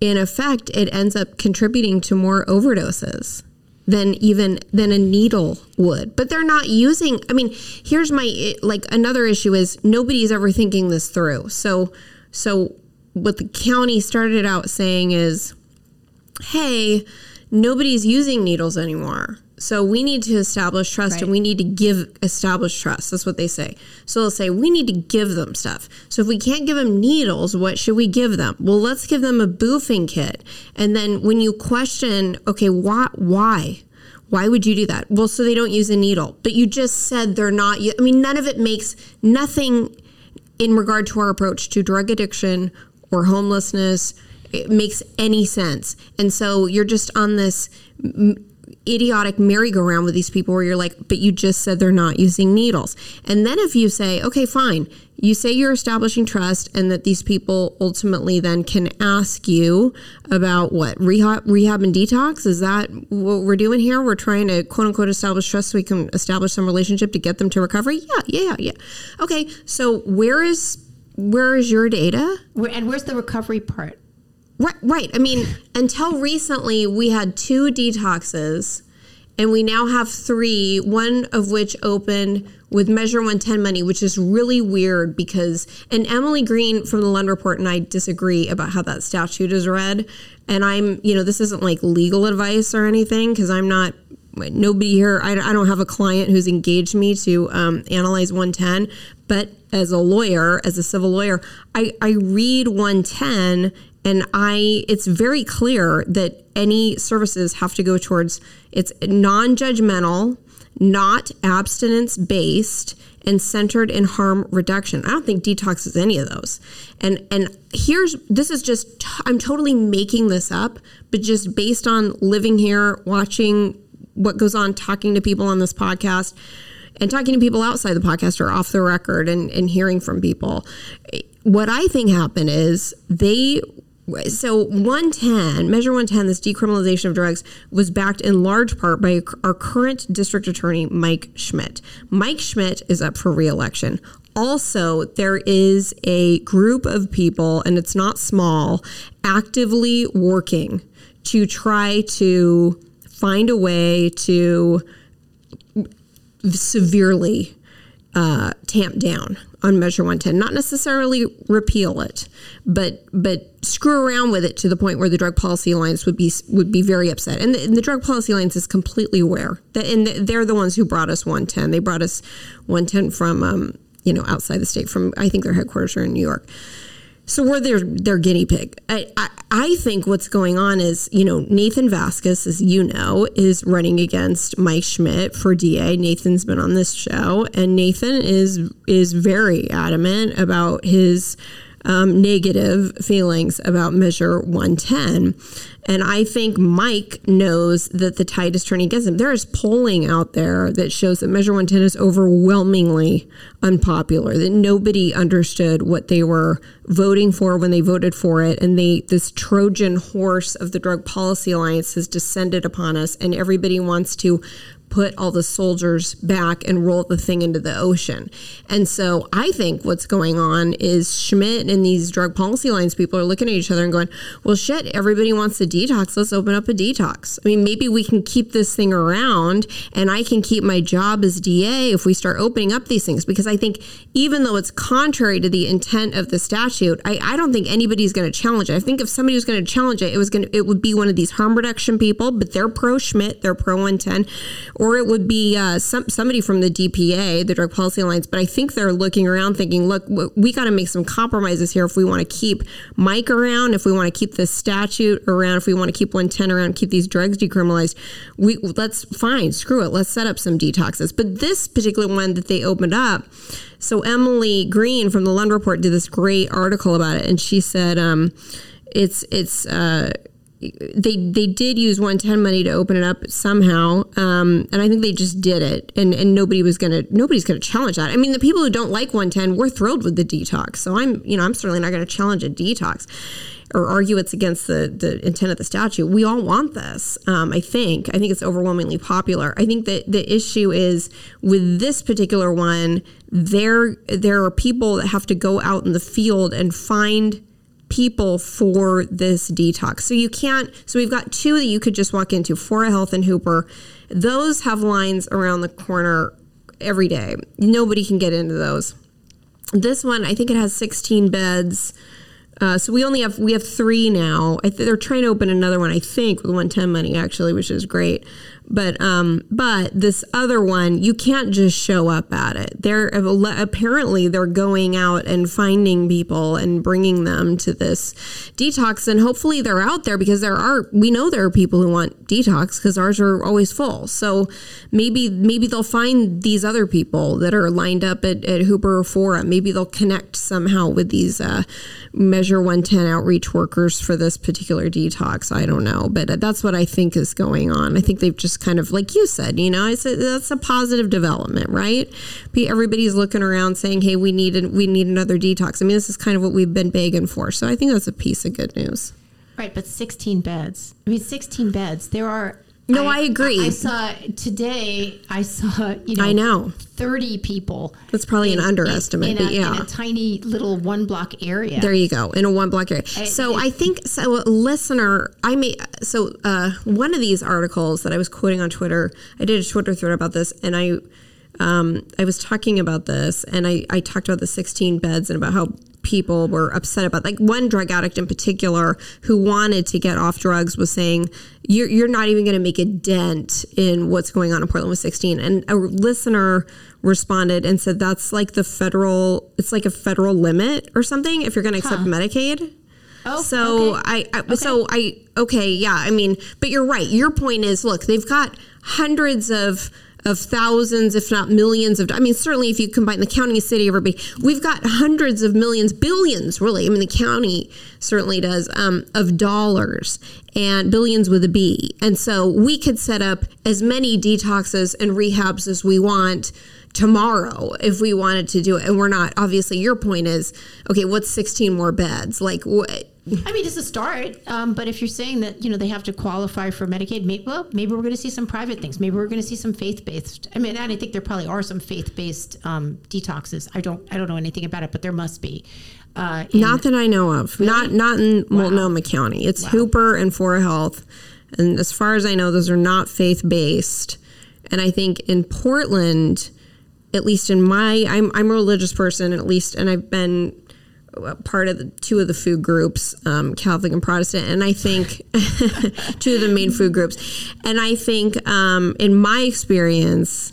in effect, it ends up contributing to more overdoses than even than a needle would. But they're not using I mean, here's my like another issue is nobody's ever thinking this through. So so what the county started out saying is hey, nobody's using needles anymore. So we need to establish trust Right. and we need to give establish trust. That's what they say. So they'll say we need to give them stuff. So if we can't give them needles, what should we give them? Well, let's give them a boofing kit. And then when you question, okay, why why? Why would you do that? Well, so they don't use a needle. But you just said they're not I mean, none of it makes nothing in regard to our approach to drug addiction or homelessness it makes any sense. And so you're just on this m- idiotic merry-go-round with these people where you're like but you just said they're not using needles. And then if you say okay fine you say you're establishing trust and that these people ultimately then can ask you about what rehab rehab and detox? Is that what we're doing here? We're trying to quote unquote establish trust so we can establish some relationship to get them to recovery? Yeah yeah yeah yeah. Okay so where is where is your data Where, and where's the recovery part? Right, right. I mean, until recently, we had two detoxes, and we now have three. One of which opened with Measure 110 money, which is really weird because, and Emily Green from the Lund Report and I disagree about how that statute is read. And I'm, you know, this isn't like legal advice or anything because I'm not. Nobody here. I, I don't have a client who's engaged me to um, analyze 110, but as a lawyer, as a civil lawyer, I, I read 110 and I it's very clear that any services have to go towards it's non-judgmental, not abstinence based and centered in harm reduction. I don't think detox is any of those. And and here's this is just I'm totally making this up, but just based on living here, watching what goes on, talking to people on this podcast and talking to people outside the podcast or off the record and, and hearing from people. What I think happened is they so 110 measure 110 this decriminalization of drugs was backed in large part by our current district attorney mike schmidt mike schmidt is up for reelection also there is a group of people and it's not small actively working to try to find a way to severely uh, tamp down on Measure 110. Not necessarily repeal it, but but screw around with it to the point where the Drug Policy Alliance would be would be very upset. And the, and the Drug Policy Alliance is completely aware that, and they're the ones who brought us 110. They brought us 110 from um, you know outside the state. From I think their headquarters are in New York. So we're their their guinea pig. I, I I think what's going on is you know Nathan Vasquez, as you know, is running against Mike Schmidt for DA. Nathan's been on this show, and Nathan is is very adamant about his um, negative feelings about Measure 110. And I think Mike knows that the tide is turning against him. There is polling out there that shows that Measure 110 is overwhelmingly unpopular, that nobody understood what they were voting for when they voted for it. And they this Trojan horse of the Drug Policy Alliance has descended upon us, and everybody wants to put all the soldiers back and roll the thing into the ocean. And so I think what's going on is Schmidt and these Drug Policy Alliance people are looking at each other and going, well, shit, everybody wants a detox. Let's open up a detox. I mean, maybe we can keep this thing around and I can keep my job as DA if we start opening up these things. Because I think even though it's contrary to the intent of the statute, I, I don't think anybody's going to challenge it. I think if somebody was going to challenge it, it was going to, it would be one of these harm reduction people, but they're pro Schmidt, they're pro 110 or it would be uh, some, somebody from the DPA, the Drug Policy Alliance. But I think they're looking around thinking, look, we got to make some compromises here if we want to keep Mike around, if we want to keep the statute around, if we want to keep 110 around, keep these drugs decriminalized. We let's fine, screw it, let's set up some detoxes. But this particular one that they opened up. So Emily Green from the Lund Report did this great article about it, and she said um, it's it's. Uh, they they did use 110 money to open it up somehow um, and i think they just did it and and nobody was gonna nobody's gonna challenge that i mean the people who don't like 110 we're thrilled with the detox so i'm you know i'm certainly not gonna challenge a detox or argue it's against the, the intent of the statute. We all want this. Um, I think. I think it's overwhelmingly popular. I think that the issue is with this particular one. There there are people that have to go out in the field and find people for this detox. So you can't, so we've got two that you could just walk into Fora Health and Hooper. Those have lines around the corner every day. Nobody can get into those. This one, I think it has 16 beds. Uh, so we only have we have three now. Th- they're trying to open another one, I think, with 110 money actually, which is great. But um, but this other one, you can't just show up at it. They're apparently they're going out and finding people and bringing them to this detox, and hopefully they're out there because there are we know there are people who want detox because ours are always full. So maybe maybe they'll find these other people that are lined up at, at Hooper or Fora. Maybe they'll connect somehow with these uh, Measure 110 outreach workers for this particular detox. I don't know, but that's what I think is going on. I think they've just kind of like you said, you know, it's a, that's a positive development, right? Everybody's looking around saying, "Hey, we need a, we need another detox." I mean, this is kind of what we've been begging for. So I think that's a piece of good news. Right, but 16 beds. I mean, 16 beds. There are no, I, I, agree. I saw today. I saw you know. I know thirty people. That's probably in, an underestimate, in, in, a, yeah. in a tiny little one block area. There you go, in a one block area. I, so it, I think so. listener, I may so uh, one of these articles that I was quoting on Twitter. I did a Twitter thread about this, and I. Um, I was talking about this, and I, I talked about the 16 beds and about how people were upset about. Like one drug addict in particular who wanted to get off drugs was saying, "You're you're not even going to make a dent in what's going on in Portland with 16." And a listener responded and said, "That's like the federal. It's like a federal limit or something if you're going to accept huh. Medicaid." Oh, so okay. I, I okay. so I okay yeah I mean but you're right your point is look they've got hundreds of of thousands, if not millions of. I mean, certainly if you combine the county, city, everybody, we've got hundreds of millions, billions, really. I mean, the county certainly does um, of dollars and billions with a B. And so we could set up as many detoxes and rehabs as we want tomorrow if we wanted to do it. And we're not. Obviously, your point is okay. What's 16 more beds? Like what? I mean, it's a start. Um, but if you're saying that you know they have to qualify for Medicaid, maybe, well, maybe we're going to see some private things. Maybe we're going to see some faith based. I mean, and I think there probably are some faith based um, detoxes. I don't I don't know anything about it, but there must be. Uh, not that I know of. Really? Not not in wow. Multnomah County. It's wow. Hooper and Fora Health, and as far as I know, those are not faith based. And I think in Portland, at least in my, I'm I'm a religious person, at least, and I've been part of the two of the food groups, um, Catholic and Protestant, and I think <laughs> two of the main food groups, and I think um, in my experience.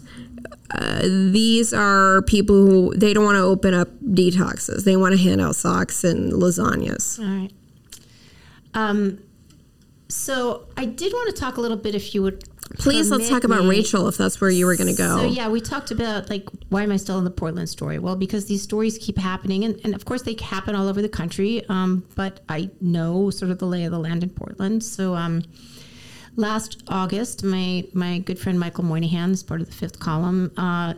uh, these are people who they don't want to open up detoxes. They want to hand out socks and lasagnas. All right. Um, so I did want to talk a little bit, if you would. Please let's talk about. Rachel if that's where you were going to go. So yeah, we talked about like why am I still in the Portland story? Well, because these stories keep happening, and, and of course they happen all over the country. Um, but I know sort of the lay of the land in Portland. So um, last August, my my good friend Michael Moynihan, is part of the Fifth Column, uh,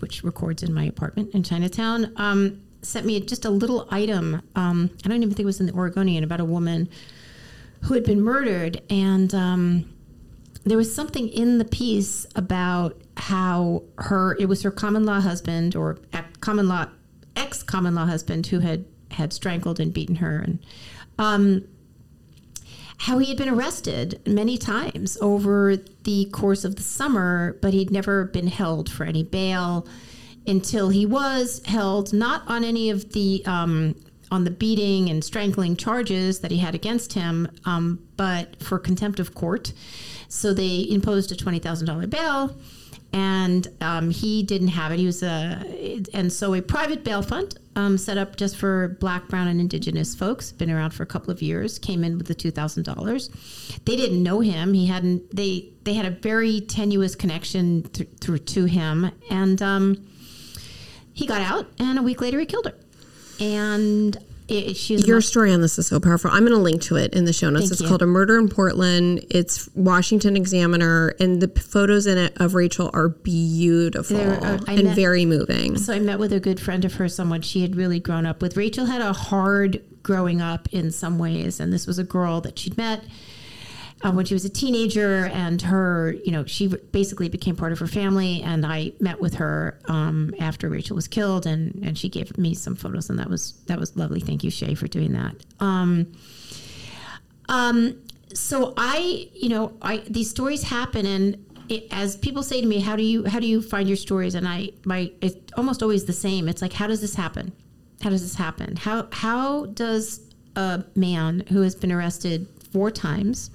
which records in my apartment in Chinatown, um, sent me just a little item. Um, I don't even think it was in the Oregonian about a woman who had been murdered, and um, there was something in the piece about how her it was her common law husband or common law ex common law husband who had had strangled and beaten her and um, how he had been arrested many times over the course of the summer but he'd never been held for any bail until he was held not on any of the um, on the beating and strangling charges that he had against him, um, but for contempt of court. So they imposed a twenty thousand dollar bail, and um, he didn't have it. He was a, and so a private bail fund um, set up just for Black, Brown, and Indigenous folks. Been around for a couple of years. Came in with the two thousand dollars. They didn't know him. He hadn't. They they had a very tenuous connection th- through to him, and. Um, he got out, and a week later, he killed her. And it, she's Your story on this is so powerful. I'm going to link to it in the show notes. It's you. called A Murder in Portland. It's Washington Examiner, and the photos in it of Rachel are beautiful They're, uh, and met- very moving. So I met with a good friend of hers, someone she had really grown up with. Rachel had a hard growing up in some ways, and this was a girl that she'd met uh, when she was a teenager, and her, you know, she basically became part of her family. And I met with her um, after Rachel was killed, and and she gave me some photos, and that was that was lovely. Thank you, Shay, for doing that. Um, um, so I, you know, I these stories happen, and it, as people say to me, how do you how do you find your stories? And I, my, it's almost always the same. It's like, how does this happen? How does this happen? How how does a man who has been arrested four times,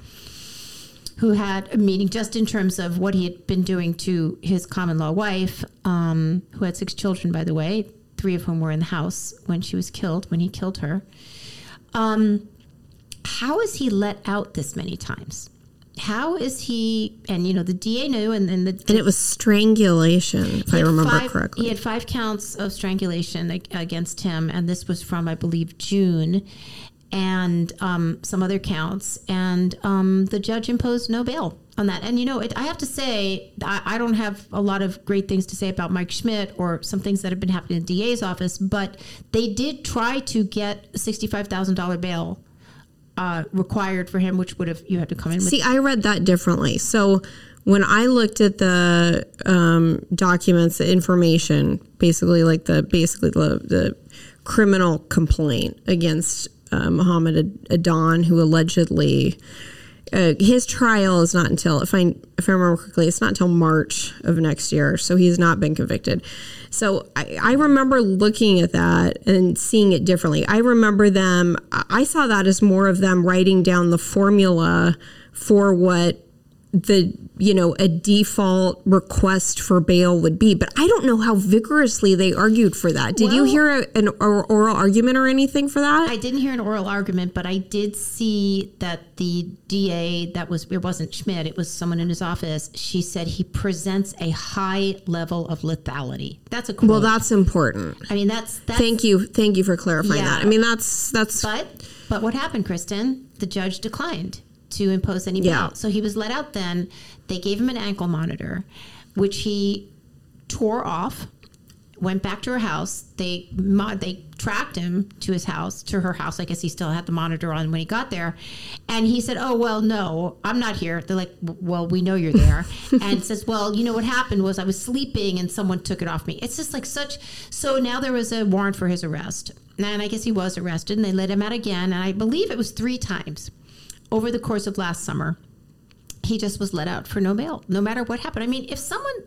who had a meeting just in terms of what he had been doing to his common law wife, um, who had six children, by the way, three of whom were in the house when she was killed, when he killed her. Um, how is he let out this many times? How is he? And you know, the DA knew, and then the and it was strangulation, if I remember five- correctly. He had five counts of strangulation against him, and this was from, I believe, June, and um, some other counts. And um, the judge imposed no bail on that. And you know, it, I have to say, I, I don't have a lot of great things to say about Mike Schmidt or some things that have been happening in the DA's office, but they did try to get sixty-five thousand dollar bail. Uh, required for him, which would have you had to come in See, I read that differently. So when I looked at the um, documents, the information, basically like the basically the, the criminal complaint against uh, Muhammad Ad- Adan, who allegedly uh, his trial is not until if I if I remember correctly, it's not until March of next year. So he's not been convicted. So I, I remember looking at that and seeing it differently. I remember them. I saw that as more of them writing down the formula for what the you know a default request for bail would be but i don't know how vigorously they argued for that did you hear a, an or- oral argument or anything for that I didn't hear an oral argument, but I did see that the DA that was it wasn't Schmidt, it was someone in his office. She said he presents a high level of lethality. That's a quote. well that's important I mean that's that's Thank you, thank you for clarifying Yeah. that. I mean, that's that's But but what happened, Kristen? The judge declined to impose any bail. Yeah. So he was let out then. They gave him an ankle monitor, which he tore off, went back to her house. They they tracked him to his house, to her house. I guess he still had the monitor on when he got there. And he said, "Oh, well, no, I'm not here." They're like, "Well, we know you're there." <laughs> and says, "Well, you know what happened was I was sleeping and someone took it off me." It's just like such so now there was a warrant for his arrest. And I guess he was arrested and they let him out again and I believe it was 3 times over the course of last summer he just was let out for no bail no matter what happened. I mean if someone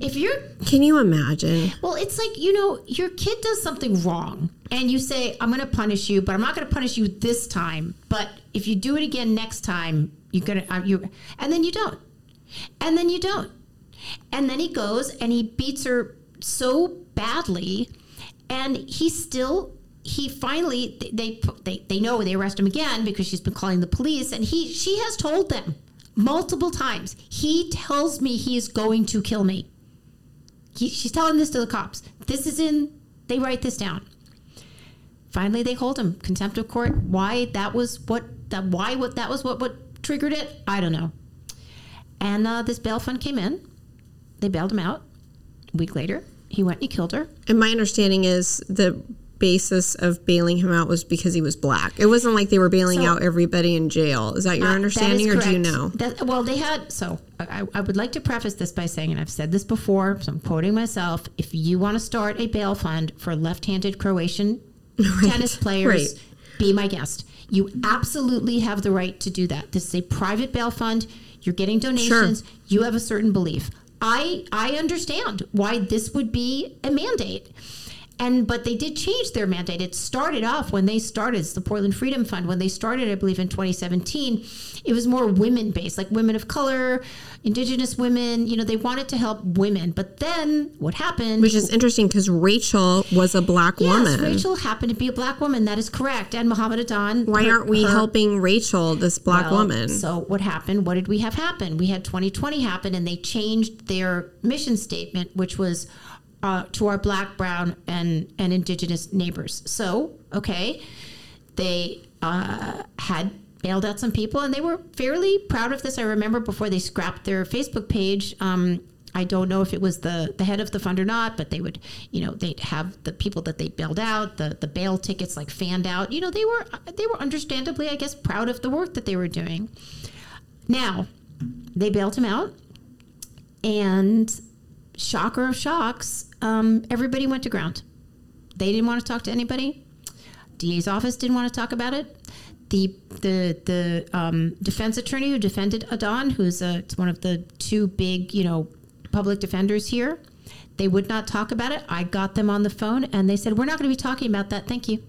if you're can you imagine? well it's like you know your kid does something wrong and you say i'm going to punish you but i'm not going to punish you this time but if you do it again next time you're going to uh, you and then you don't. And then you don't. And then he goes and he beats her so badly, and he still he finally they they they know they arrest him again because she's been calling the police, and he she has told them multiple times. He tells me he is going to kill me. He, she's telling this to the cops. This is in. They write this down. Finally, they hold him contempt of court. Why that was what that why what that was what what triggered it? I don't know. And uh, this bail fund came in. They bailed him out. A week later, he went and he killed her. And my understanding is the basis of bailing him out was because he was black. It wasn't like they were bailing So- out everybody in jail. Is that your Uh, understanding, is or do you know? That, well, they had. So I, I would like to preface this by saying, and I've said this before, so I'm quoting myself: if you want to start a bail fund for left-handed Croatian <laughs> tennis players, right. be my guest. You absolutely have the right to do that. This is a private bail fund. You're getting donations. You have a certain belief. I I understand why this would be a mandate. And but they did change their mandate. It started off when they started it's the Portland Freedom Fund. When they started, I believe in 2017, it was more women based, like women of color, indigenous women. You know, they wanted to help women. But then what happened? Which is interesting because Rachel was a black yes, woman. Rachel happened to be a black woman. That is correct. And Muhammad Adan. Why her- aren't we her- helping Rachel, this black well, woman? So what happened? What did we have happen? We had 2020 happen, and they changed their mission statement, which was uh, to our black, brown, and and indigenous neighbors. So okay, they uh, had bailed out some people, and they were fairly proud of this. I remember before they scrapped their Facebook page. Um, I don't know if it was the, the head of the fund or not, but they would, you know, they'd have the people that they bailed out, the, the bail tickets like fanned out. You know, they were they were understandably, I guess, proud of the work that they were doing. Now, they bailed him out, and shocker of shocks, um, everybody went to ground. They didn't want to talk to anybody. DA's office didn't want to talk about it. The the the um, defense attorney who defended Adan, who's a, it's one of the two big you know public defenders here, they would not talk about it. I got them on the phone and they said we're not going to be talking about that. Thank you.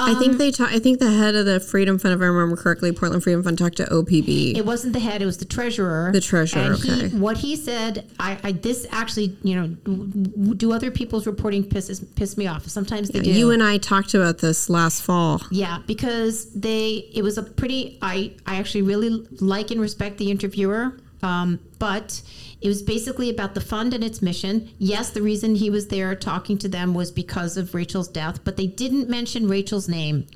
I think they. Ta- I think the head of the Freedom Fund, if I remember correctly, Portland Freedom Fund, talked to OPB. It wasn't the head; it was the treasurer. The treasurer, And he, okay. what he said, I, I this actually, you know, do- other people's reporting pisses piss me off. Sometimes they do. you and I talked about this last fall. Yeah, because they it was a pretty I I actually really like and respect the interviewer. Um, but it was basically about the fund and its mission. Yes, the reason he was there talking to them was because of Rachel's death, but they didn't mention Rachel's name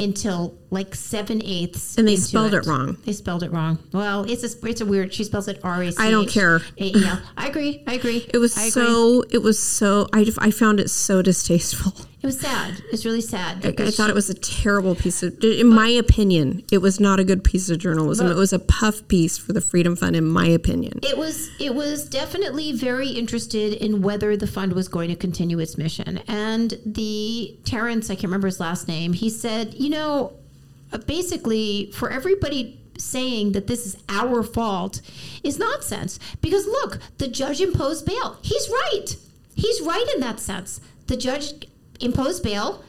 until like seven eighths. And they spelled it wrong. They spelled it wrong. Well, it's a it's a weird. She spells it R A C. I don't care. Yeah, I agree. I agree. It was agree. so. It was so. I, I found it so distasteful. It was sad. It's really sad. I because thought it was a terrible piece of. In my opinion, it was not a good piece of journalism. It was a puff piece for the Freedom Fund, in my opinion. It was it was definitely very interested in whether the fund was going to continue its mission. And the Terrence, I can't remember his last name, he said, you know, uh, basically for everybody saying that this is our fault is nonsense. Because look, the judge imposed bail. He's right. He's right in that sense. The judge imposed bail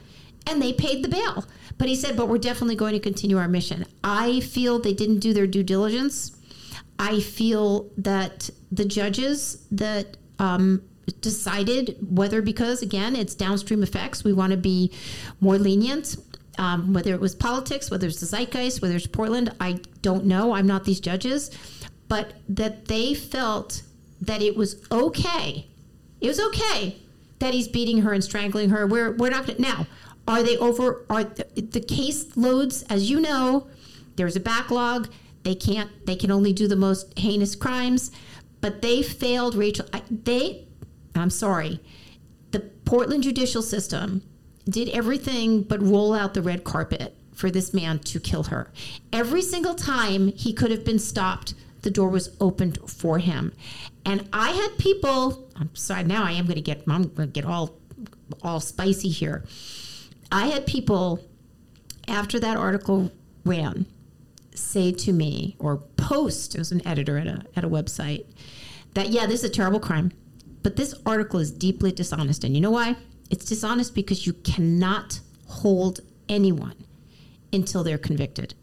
and they paid the bail. But he said, but we're definitely going to continue our mission. I feel they didn't do their due diligence. I feel that the judges that um, decided whether because again it's downstream effects, we want to be more lenient. Um, whether it was politics, whether it's the zeitgeist, whether it's Portland, I don't know. I'm not these judges, but that they felt that it was okay. It was okay that he's beating her and strangling her. We're we're not gonna, now. Are they over? Are the, the case loads? As you know, there's a backlog. They can't. They can only do the most heinous crimes. But they failed, Rachel. I, they. I'm sorry. The Portland judicial system did everything but roll out the red carpet for this man to kill her. Every single time he could have been stopped, the door was opened for him. And I had people. I'm sorry. Now I am going to get. I'm going to get all all spicy here. I had people after that article ran say to me or post as an editor at a at a website that yeah, this is a terrible crime, but this article is deeply dishonest. And you know why? It's dishonest because you cannot hold anyone until they're convicted.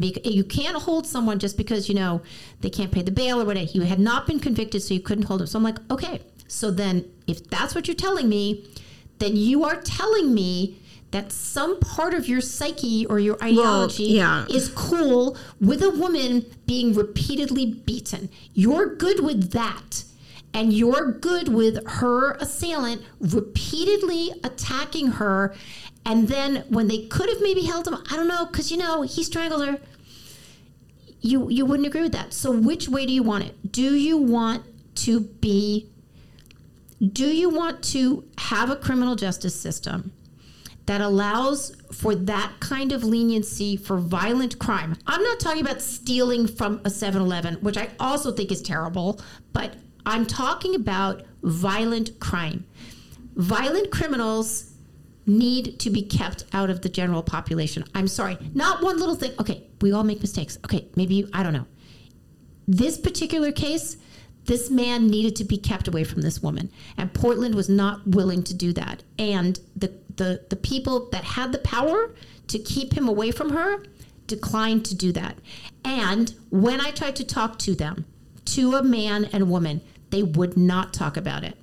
You can't hold someone just because you know they can't pay the bail or whatever. He had not been convicted, so you couldn't hold him. So I'm like, okay. So then, if that's what you're telling me, then you are telling me that some part of your psyche or your ideology yeah. is cool with a woman being repeatedly beaten. You're good with that. And you're good with her assailant repeatedly attacking her. And then when they could have maybe held him, I don't know, because you know, he strangled her. You you wouldn't agree with that. So which way do you want it? Do you want to be do you want to have a criminal justice system that allows for that kind of leniency for violent crime? I'm not talking about stealing from a 7 Eleven, which I also think is terrible, but I'm talking about violent crime. Violent criminals need to be kept out of the general population. I'm sorry, not one little thing. Okay, we all make mistakes. Okay, maybe you, I don't know. This particular case, this man needed to be kept away from this woman, and Portland was not willing to do that. And the the the people that had the power to keep him away from her declined to do that. And when I tried to talk to them, to a man and woman, they would not talk about it.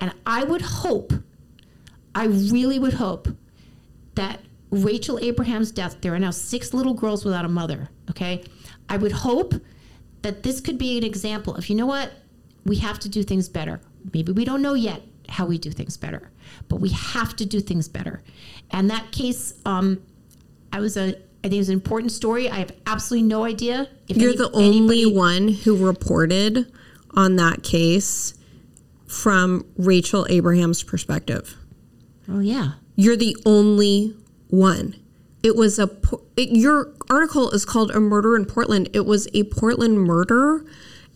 And I would hope, I really would hope that Rachel Abraham's death, there are now six little girls without a mother, okay? I would hope that this could be an example of, you know what? We have to do things better. Maybe we don't know yet how we do things better, but we have to do things better. And that case, um, I was a, I think it was an important story. I have absolutely no idea. If You're any- the only anybody- one who reported on that case from Rachel Abraham's perspective. Oh yeah. You're the only one. It was a it, your article is called "A Murder in Portland." It was a Portland murder,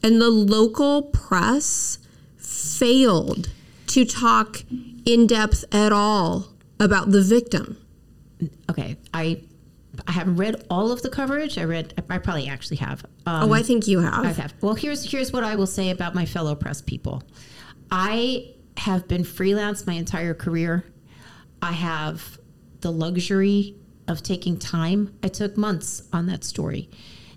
and the local press failed to talk in depth at all about the victim. Okay. I I haven't read all of the coverage. I read. I probably actually have. Um, Oh, I think you have. I have. Well, here's here's what I will say about my fellow press people. I have been freelance my entire career. I have the luxury of taking time. I took months on that story.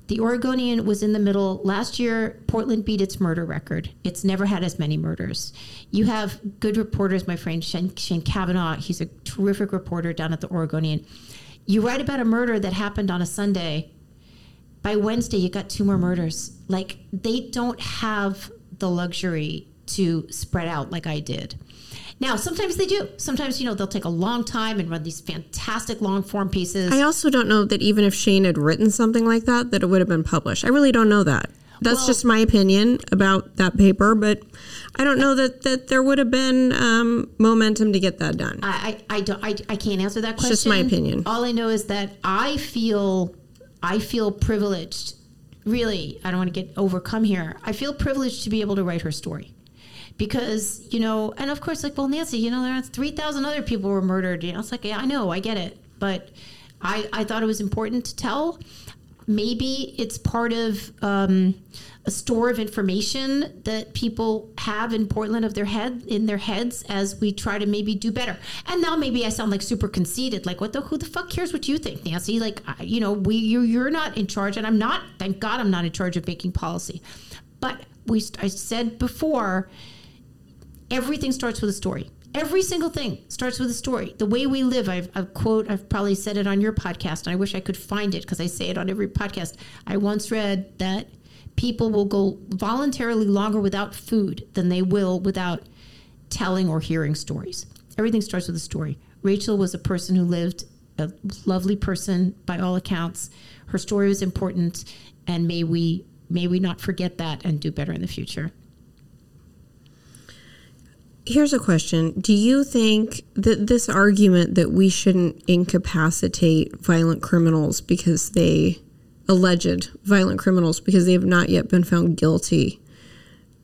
The Oregonian was in the middle. Last year, Portland beat its murder record. It's never had as many murders. You have good reporters, my friend Shane, Shane Kavanaugh. He's a terrific reporter down at the Oregonian. You write about a murder that happened on a Sunday by Wednesday, you got two more murders. Like they don't have the luxury to spread out like I did. Now, sometimes they do. Sometimes, you know, they'll take a long time and run these fantastic long form pieces. I also don't know that even if Shane had written something like that, that it would have been published. I really don't know that. That's Well- just my opinion about that paper, but I don't know that, that there would have been um, momentum to get that done. I, I, I don't I, I can't answer that question. just my opinion. All I know is that I feel I feel privileged. Really, I don't want to get overcome here. I feel privileged to be able to write her story. Because, you know, and of course, like, well, Nancy, you know, there are 3,000 other people were murdered. You know, it's like, yeah, I know, I get it. But I, I thought it was important to tell. Maybe it's part of um, a store of information that people have in Portland of their head in their heads as we try to maybe do better. And now maybe I sound like super conceited, like what the who the fuck cares what you think, Nancy? Like I- you know, we you you're not in charge, and I'm not. Thank God, I'm not in charge of making policy. But we I said before, everything starts with a story. Every single thing starts with a story. The way we live, I've a quote, I've probably said it on your podcast, and I wish I could find it because I say it on every podcast. I once read that people will go voluntarily longer without food than they will without telling or hearing stories. Everything starts with a story. Rachel was a person who lived, a lovely person by all accounts. Her story was important, and may we may we not forget that and do better in the future. Here's a question. Do you think that this argument that we shouldn't incapacitate violent criminals because they, alleged violent criminals, because they have not yet been found guilty,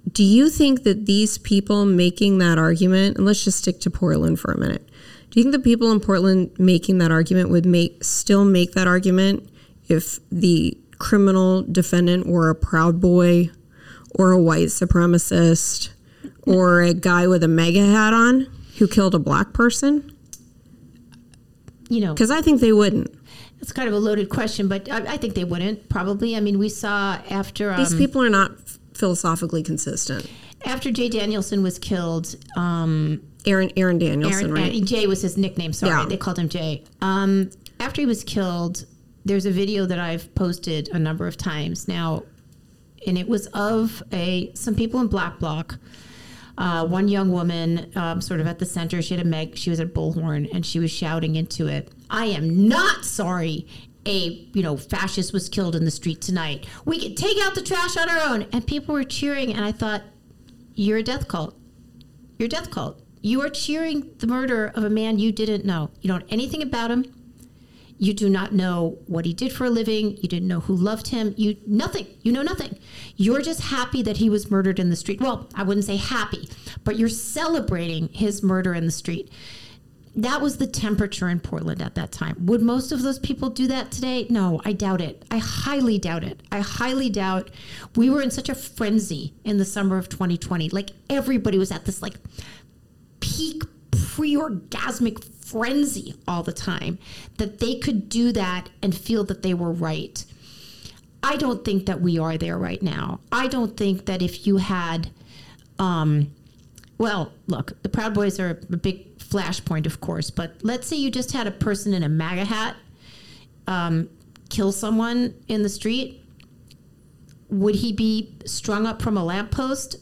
do you think that these people making that argument, and let's just stick to Portland for a minute, do you think the people in Portland making that argument would make still make that argument if the criminal defendant were a proud boy or a white supremacist or a guy with a MAGA hat on who killed a black person? you know, Because I think they wouldn't. it's kind of a loaded question, but I, I think they wouldn't probably. I mean, we saw after um, These people are not philosophically consistent. after Jay Danielson was killed. Um, Aaron Aaron Danielson, Aaron, right? Jay was his nickname. Sorry, Yeah. they called him Jay. Um, after he was killed, there's a video that I've posted a number of times now, and it was of a some people in Black Bloc. Uh, one young woman, um, sort of at the center, she had a meg. She was at bullhorn, and she was shouting into it. I am not sorry. A you know fascist was killed in the street tonight. We can take out the trash on our own, and people were cheering. And I thought, you're a death cult. You're a death cult. You are cheering the murder of a man you didn't know. You don't know anything about him. You do not know what he did for a living. You didn't know who loved him. You nothing. You know nothing. You're just happy that he was murdered in the street. Well, I wouldn't say happy, but you're celebrating his murder in the street. That was the temperature in Portland at that time. Would most of those people do that today? No, I doubt it. I highly doubt it. I highly doubt. We were in such a frenzy in the summer of 2020. Like everybody was at this like peak pre-orgasmic frenzy all the time that they could do that and feel that they were right. I don't think that we are there right now. I don't think that if you had um well, look, the Proud Boys are a big flashpoint, of course, but let's say you just had a person in a MAGA hat um, kill someone in the street. Would he be strung up from a lamppost?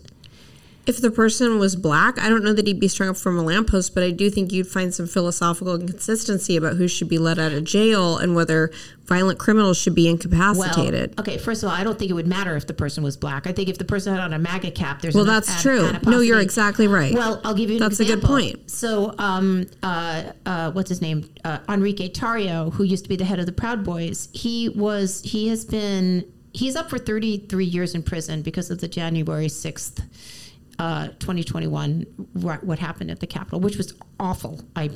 If the person was black, I don't know that he'd be strung up from a lamppost, but I do think you'd find some philosophical inconsistency about who should be let out of jail and whether violent criminals should be incapacitated. okay, first of all, I don't think it would matter if the person was black. I think if the person had on a MAGA cap, there's Well, that's ad- true. No, you're exactly right. Well, I'll give you an That's a good point. So, um, uh, uh, what's his name? Uh, Enrique Tarrio, who used to be the head of the Proud Boys, he was he has been he's up for 33 years in prison because of the January 6th. Uh, 2021, what what happened at the Capitol, which was awful. I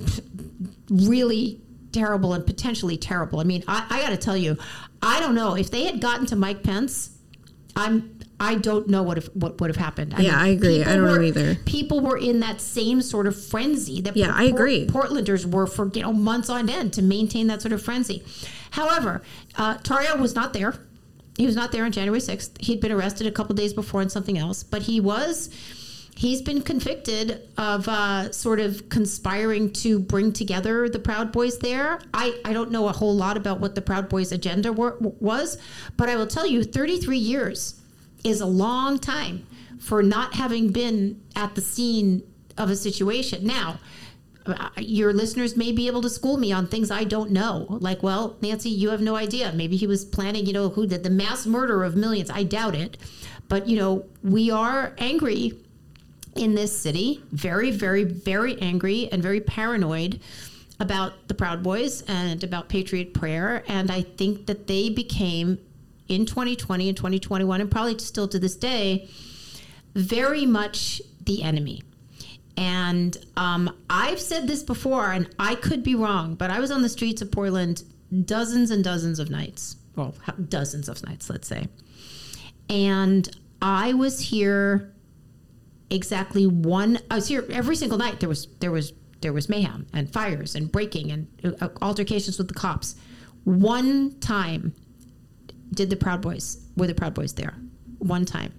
really terrible and potentially terrible. I mean, I, I got to tell you, I don't know if they had gotten to Mike Pence. I'm. I don't know what if, what would have happened. Yeah, I agree. I don't know either. People were in that same sort of frenzy that Yeah, I agree. Portlanders were for you know months on end to maintain that sort of frenzy. However, uh, Tarrio was not there. He was not there on January sixth. He'd been arrested a couple days before on something else, but he was. He's been convicted of uh, sort of conspiring to bring together the Proud Boys there. I, I don't know a whole lot about what the Proud Boys agenda was, but I will tell you 33 years is a long time for not having been at the scene of a situation. Now, Uh, your listeners may be able to school me on things I don't know. Like, well, Nancy, you have no idea. Maybe he was planning, you know, who did the mass murder of millions. I doubt it. But, you know, we are angry in this city, very, very, very angry and very paranoid about the Proud Boys and about Patriot Prayer. And I think that they became, in 2020 and 2021, and probably still to this day, very much the enemy. And um, I've said this before, and I could be wrong, but I was on the streets of Portland dozens and dozens of nights. Well, dozens of nights, let's say. And I was here exactly one. I was here every single night. There was there was there was mayhem and fires and breaking and uh, altercations with the cops. One time did the Proud Boys were the Proud Boys there? One time,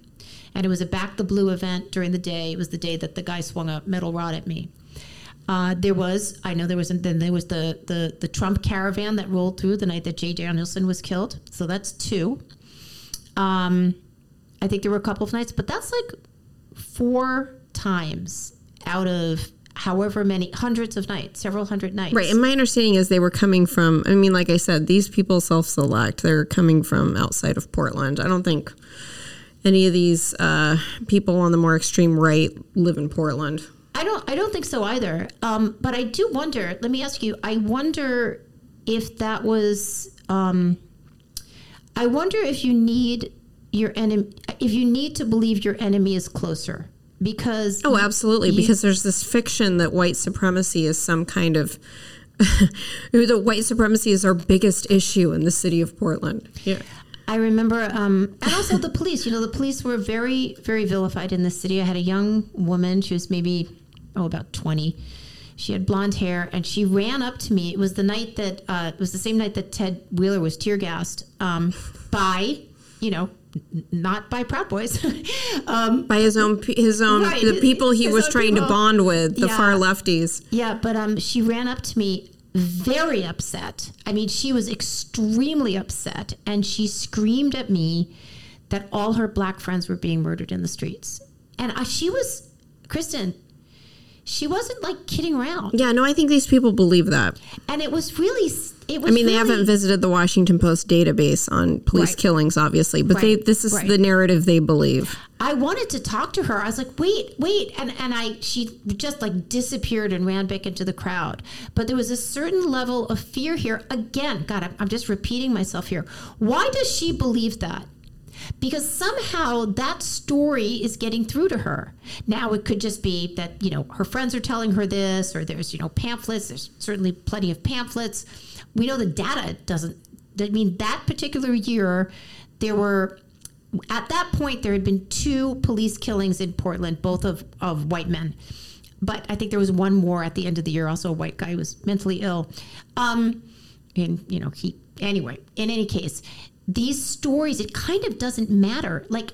and it was a back the blue event during the day. It was the day that the guy swung a metal rod at me. Uh, there was, I know there was, then there was the, the the Trump caravan that rolled through the night that Jay Danielson was killed. So that's two. Um, I think there were a couple of nights, but that's like four times out of however many hundreds of nights, several hundred nights. Right. And my understanding is they were coming from, I mean, like I said, these people self select. They're coming from outside of Portland. I don't think any of these uh, people on the more extreme right live in Portland. I don't. I don't think so either. Um, but I do wonder. Let me ask you. I wonder if that was. Um, I wonder if you need your enemy. If you need to believe your enemy is closer, because Oh, absolutely. You- because there's this fiction that white supremacy is some kind of. <laughs> that white supremacy is our biggest issue in the city of Portland. Yeah. I remember, um, and also the police. You know, the police were very, very vilified in this city. I had a young woman. She was maybe, oh, about 20. She had blonde hair, and she ran up to me. It was the night that uh, it was the same night that Ted Wheeler was tear gassed um, by, you know, n- not by Proud Boys. <laughs> um, By his own, his own, Right, the people he was trying to bond with, the Yeah. far lefties. Yeah, but um, she ran up to me very upset. I mean, she was extremely upset, and she screamed at me that all her black friends were being murdered in the streets. And I, she was, Kristen, she wasn't like kidding around. Yeah, no, I think these people believe that. And it was really, it was. I mean, they haven't visited the Washington Post database on police Right. killings, obviously, but they this is right. the narrative they believe. I wanted to talk to her. I was like, wait, wait. And and I she just like disappeared and ran back into the crowd. But there was a certain level of fear here. Again, God, I'm, I'm just repeating myself here. Why does she believe that? Because somehow that story is getting through to her. Now it could just be that, you know, her friends are telling her this, or there's, you know, pamphlets. There's certainly plenty of pamphlets. We know the data doesn't I mean, that particular year, there were at that point there had been two police killings in Portland, both of, of white men. But I think there was one more at the end of the year. Also, a white guy was mentally ill. Um, and you know, he anyway. In any case, these stories it kind of doesn't matter. Like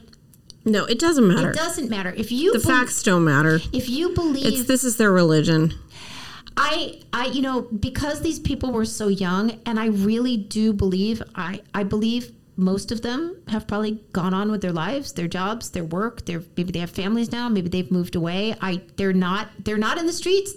No, it doesn't matter. it doesn't matter if you the bel- facts don't matter. If you believe It's this is their religion. I, I, you know, because these people were so young, and I really do believe, I, I believe most of them have probably gone on with their lives, their jobs, their work. They're maybe they have families now. Maybe they've moved away. I, they're not, they're not in the streets.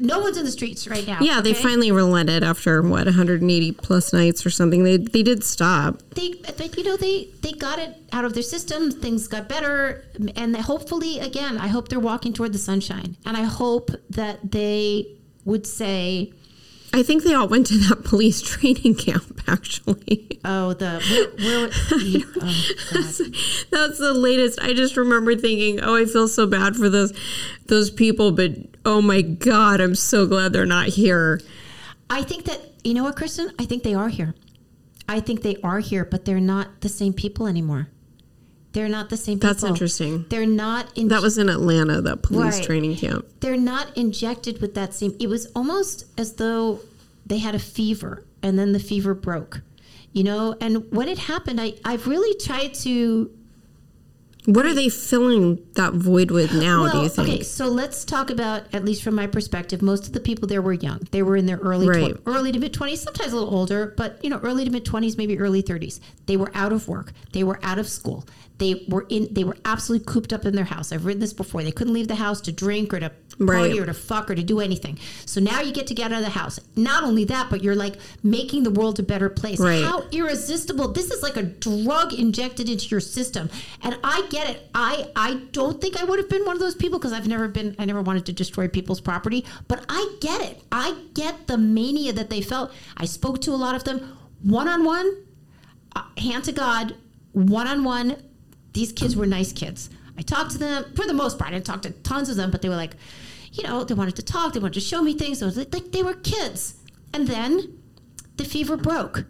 No one's in the streets right now. Yeah, they finally relented after what 180 plus nights or something. They they did stop. they, but you know, they they got it out of their system. Things got better, and they, hopefully, again, I hope they're walking toward the sunshine, and I hope that they would say, I think they all went to that <laughs> police training camp actually. "Oh, the where, where <laughs> oh, God. That's the latest. I just remember thinking, "Oh, I feel so bad for those those people, but oh my god, I'm so glad they're not here." I think that you know what, Kristen. I think they are here. I think they are here, but they're not the same people anymore. They're not the same people. That's interesting. They're not. In, That was in Atlanta, that police Right. training camp. they're not injected with that same. It was almost as though they had a fever, and then the fever broke. You know, and when it happened, I I've really tried to What are they filling that void with now, do you think? Okay, so let's talk about, at least from my perspective, most of the people there were young. They were in their early Right. twen- early to mid twenties, sometimes a little older, but you know, early to mid twenties, maybe early thirties. They were out of work. They were out of school. They were in. They were absolutely cooped up in their house. I've written this before. They couldn't leave the house to drink or to party Right. or to fuck or to do anything. So now you get to get out of the house. Not only that, but you're like making the world a better place. Right. How irresistible! This is like a drug injected into your system, and I get it. I I don't think I would have been one of those people because I've never been. I never wanted to destroy people's property, but I get it. I get the mania that they felt. I spoke to a lot of them one on one, hand to God, one on one. These kids were nice kids. I talked to them for the most part. I didn't talk to tons of them, but they were like, you know, they wanted to talk. They wanted to show me things. Was like, like they were kids. And then the fever broke.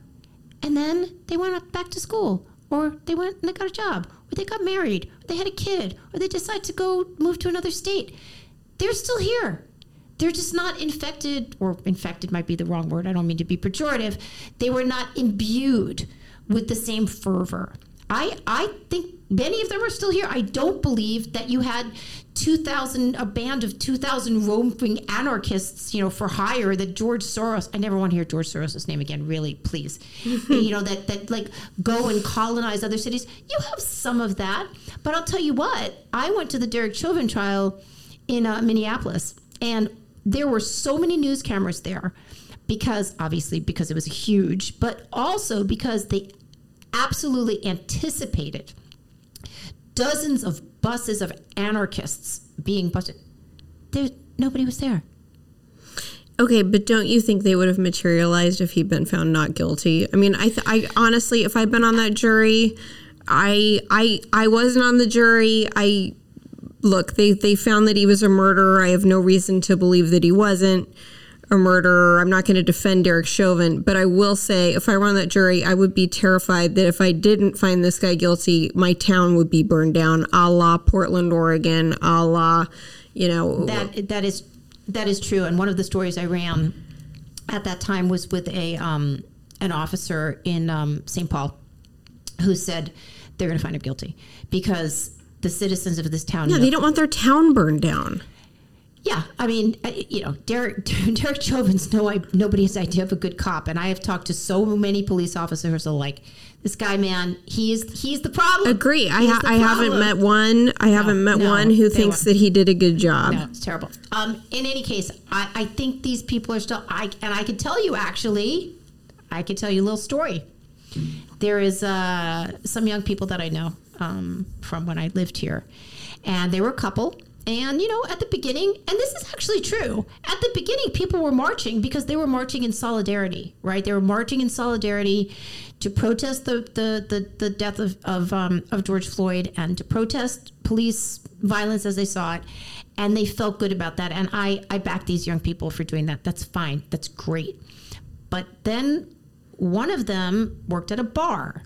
And then they went back to school, or they went and they got a job, or they got married, or they had a kid, or they decided to go move to another state. They're still here. They're just not infected, or infected might be the wrong word. I don't mean to be pejorative. They were not imbued with the same fervor. I I think many of them are still here. I don't believe that you had 2000 a band of 2000 roaming anarchists, you know, for hire that George Soros, I never want to hear George Soros' name again, really, please. <laughs> you know, that that like go and colonize other cities. You have some of that, but I'll tell you what, I went to the Derek Chauvin trial in uh, Minneapolis and there were so many news cameras there because obviously because it was huge, but also because they absolutely anticipated dozens of buses of anarchists being busted. There, nobody was there. Okay, but don't you think they would have materialized if he'd been found not guilty? I mean, I, th- I honestly, if I'd been on that jury, I, I, I wasn't on the jury. I look, they, they found that he was a murderer. I have no reason to believe that he wasn't a murderer. I'm not going to defend Derek Chauvin, but I will say, if I were on that jury, I would be terrified that if I didn't find this guy guilty, my town would be burned down, a la Portland, Oregon, a la, you know, That that is that is true. And one of the stories I ran at that time was with a um, an officer in um, St. Paul who said they're going to find him guilty because the citizens of this town. Yeah, know- they don't want their town burned down. Yeah, I mean, you know, Derek <laughs> Derek Chauvin's no I, nobody's idea of a good cop, and I have talked to so many police officers who are like, this guy, man, he is he's the problem. Agree. I ha- I haven't met one. I haven't met no, one who thinks that he did a good job. No, it's terrible. Um, in any case, I, I think these people are still. I and I could tell you actually, I could tell you a little story. There is uh, some young people that I know um, from when I lived here, and they were a couple. And you know, at the beginning, and this is actually true. At the beginning, people were marching because they were marching in solidarity, right? They were marching in solidarity to protest the the the, the death of of, um, of George Floyd and to protest police violence as they saw it, and they felt good about that. And I I back these young people for doing that. That's fine. That's great. But then one of them worked at a bar.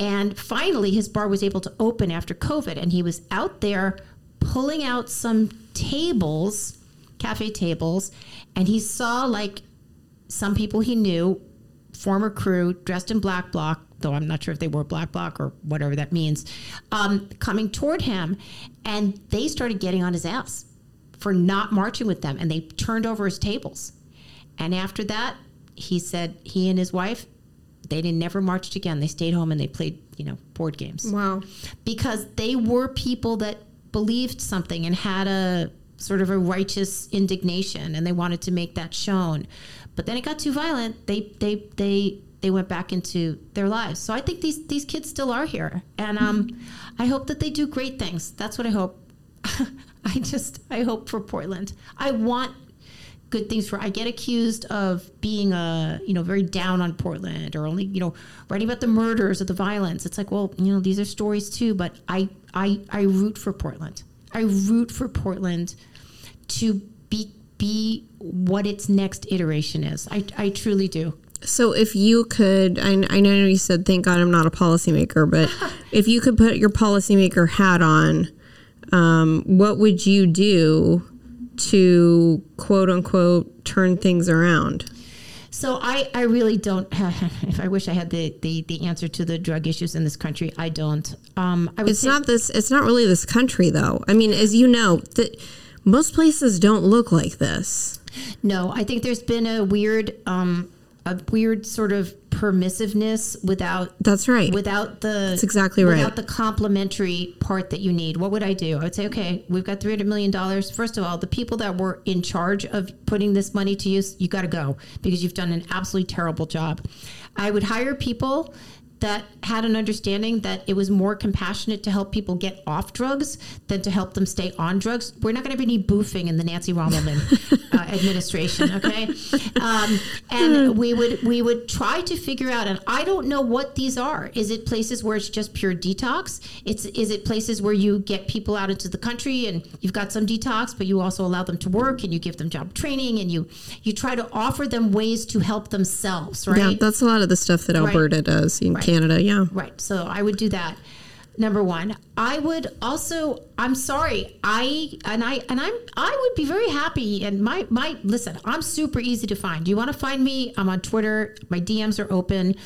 And finally, his bar was able to open after COVID. And he was out there pulling out some tables, cafe tables. And he saw like some people he knew, former crew dressed in black bloc, though I'm not sure if they wore black bloc or whatever that means, um, coming toward him. And they started getting on his ass for not marching with them. And they turned over his tables. And after that, he said he and his wife, they didn't never marched again. They stayed home and they played, you know, board games Wow. because they were people that believed something and had a sort of a righteous indignation and they wanted to make that shown. But then it got too violent. They they they they went back into their lives. So I think these these kids still are here, and um, I hope that they do great things. That's what I hope. <laughs> I just I hope for Portland. I want good things for I get accused of being a you know very down on Portland or only you know writing about the murders or the violence. It's like well you know these are stories too, but I I I root for Portland. I root for Portland to be be what its next iteration is. I I truly do. So if you could, I, I know you said, thank God I'm not a policymaker, but <laughs> if you could put your policymaker hat on, um, what would you do to quote unquote turn things around? So I, I really don't have, <laughs> if I wish I had the, the, the answer to the drug issues in this country, I don't. Um, I would It's not this. It's not really this country, though. I mean, as you know, that most places don't look like this. No, I think there's been a weird, um, a weird sort of permissiveness without That's right. without the That's exactly right. without the complementary part that you need. What would I do? I would say, okay, we've got three hundred million dollars. First of all, the people that were in charge of putting this money to use, you got to go because you've done an absolutely terrible job. I would hire people that had an understanding that it was more compassionate to help people get off drugs than to help them stay on drugs. We're not going to be any boofing in the Nancy Rommelmann <laughs> uh, administration, okay? Um, and we would we would try to figure out. And I don't know what these are. Is it places where it's just pure detox? It's is it places where you get people out into the country and you've got some detox, but you also allow them to work and you give them job training and you you try to offer them ways to help themselves, right? Yeah, that's a lot of the stuff that Alberta does in Canada. Yeah. Right. So I would do that. Number one, I would also. I'm sorry. I and I and I'm. I would be very happy. And my my listen. I'm super easy to find. You want to find me? I'm on Twitter. My DMs are open.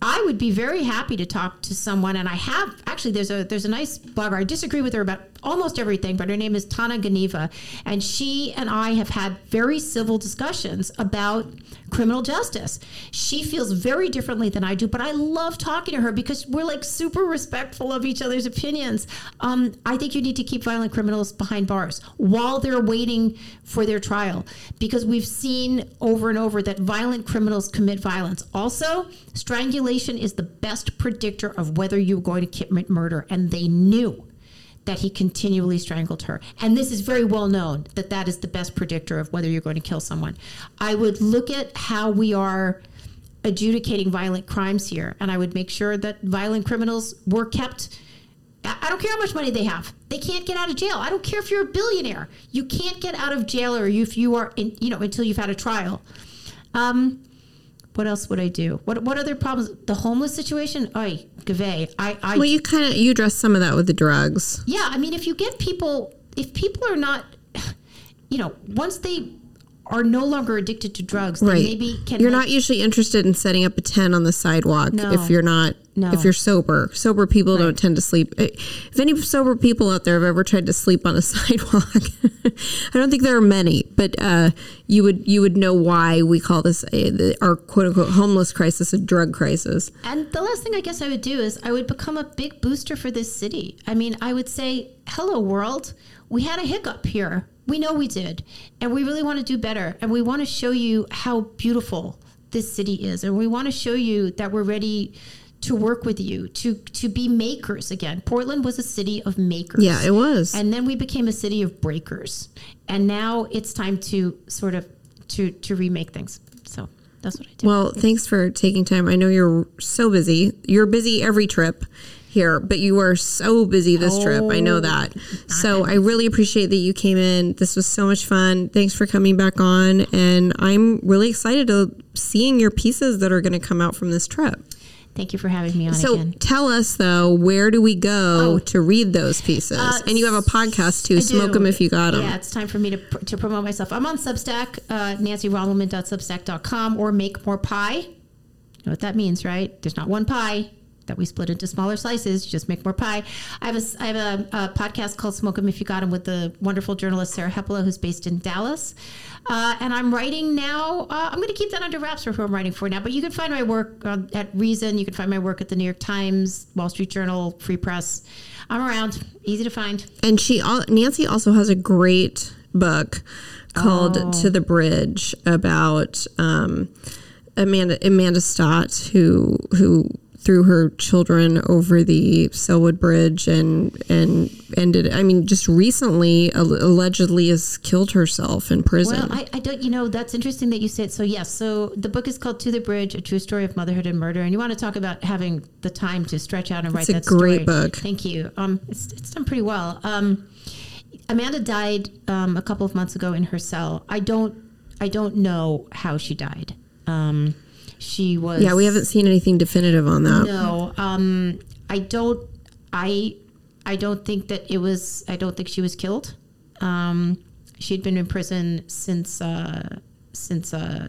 I would be very happy to talk to someone, and I have actually. There's a there's a nice blogger. I disagree with her about almost everything, but her name is Tana Ganiva, and she and I have had very civil discussions about criminal justice. She feels very differently than I do, but I love talking to her because we're like super respectful of each other's opinions. Um, I think you need to keep violent criminals behind bars while they're waiting for their trial because we've seen over and over that violent criminals commit violence. Also, strangulation is the best predictor of whether you're going to commit murder, and they knew that he continually strangled her. And this is very well known that that is the best predictor of whether you're going to kill someone. I would look at how we are adjudicating violent crimes here, and I would make sure that violent criminals were kept. I don't care how much money they have; they can't get out of jail. I don't care if you're a billionaire; you can't get out of jail, or if you are, in, you know, until you've had a trial. Um, what else would I do? What what other problems? The homeless situation? Oy, Gave. I, I Well, you kind of you address some of that with the drugs. yeah, I mean, if you get people, if people are not, you know, once they are no longer addicted to drugs, they Right. maybe can You're not usually interested in setting up a tent on the sidewalk No. if you're not No. if you're sober. Sober people don't tend to sleep. Eh, If any sober people out there have ever tried to sleep on a <laughs> sidewalk, I don't think there are many, but uh, you would you would know why we call this a, the, our quote unquote homeless crisis a drug crisis. And the last thing I guess I would do is I would become a big booster for this city. I mean, I would say, hello, world. We had a hiccup here. We know we did. And we really want to do better. And we want to show you how beautiful this city is. And we want to show you that we're ready to work with you, to, to be makers again. Portland was a city of makers. Yeah, it was. And then we became a city of breakers. And now it's time to sort of to to remake things. So that's what I do. Well, thanks for taking time. I know you're so busy. You're busy every trip here, but you are so busy this trip. I know oh, that. So I really appreciate that you came in. This was so much fun. Thanks for coming back on. And I'm really excited to seeing your pieces that are going to come out from this trip. Thank you for having me on So again. tell us though, where do we go Oh. to read those pieces? Uh, and you have a podcast too. I Smoke do. them if you got them. Yeah, it's time for me to, pr- to promote myself. I'm on Substack, uh, or Make More Pie. You know what that means, right? There's not one pie that we split into smaller slices. Just make more pie. I have a, I have a, a podcast called Smoke 'em If You Got 'em with the wonderful journalist Sarah Hepola, who's based in Dallas. Uh, and I'm writing now. Uh, I'm going to keep that under wraps for who I'm writing for now. But you can find my work uh, at Reason. You can find my work at the New York Times, Wall Street Journal, Free Press. I'm around. Easy to find. And she, al- Nancy, also has a great book called Oh. "To the Bridge" about um, Amanda Amanda Stott, who who threw her children over the Sellwood Bridge and and ended. I mean, just recently allegedly has killed herself in prison. Well, I, I don't, you know, that's interesting that you say it. so. Yes. So the book is called To the Bridge, a true story of motherhood and murder. And you want to talk about having the time to stretch out and write a that great story. book. Thank you. Um, it's, it's done pretty well. Um, Amanda died um, a couple of months ago in her cell. I don't, I don't know how she died. Um, she was. yeah, we haven't seen anything definitive on that. No, um, I don't. I I don't think that it was. I don't think she was killed. Um, she'd been in prison since uh, since uh,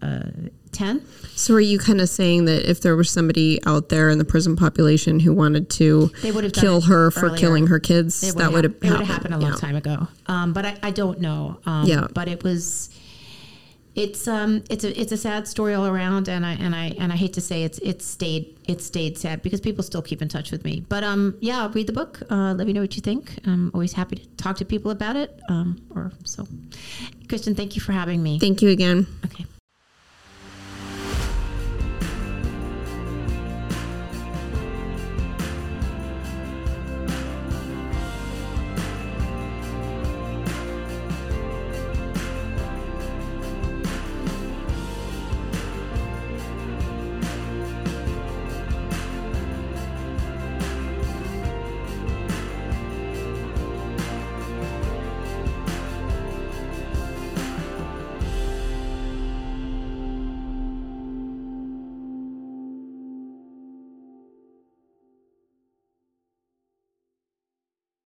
2010. So, are you kind of saying that if there was somebody out there in the prison population who wanted to They would have kill her for earlier. killing her kids, It that would have hap- it would have happened a long yeah. time ago. Um, but I, I don't know. Um, Yeah. But it was. It's um it's a it's a sad story all around and I and I and I hate to say it's it's stayed it stayed sad because people still keep in touch with me. But um yeah read the book uh, let me know what you think. I'm always happy to talk to people about it um or so. Kristen thank you for having me. Thank you again. okay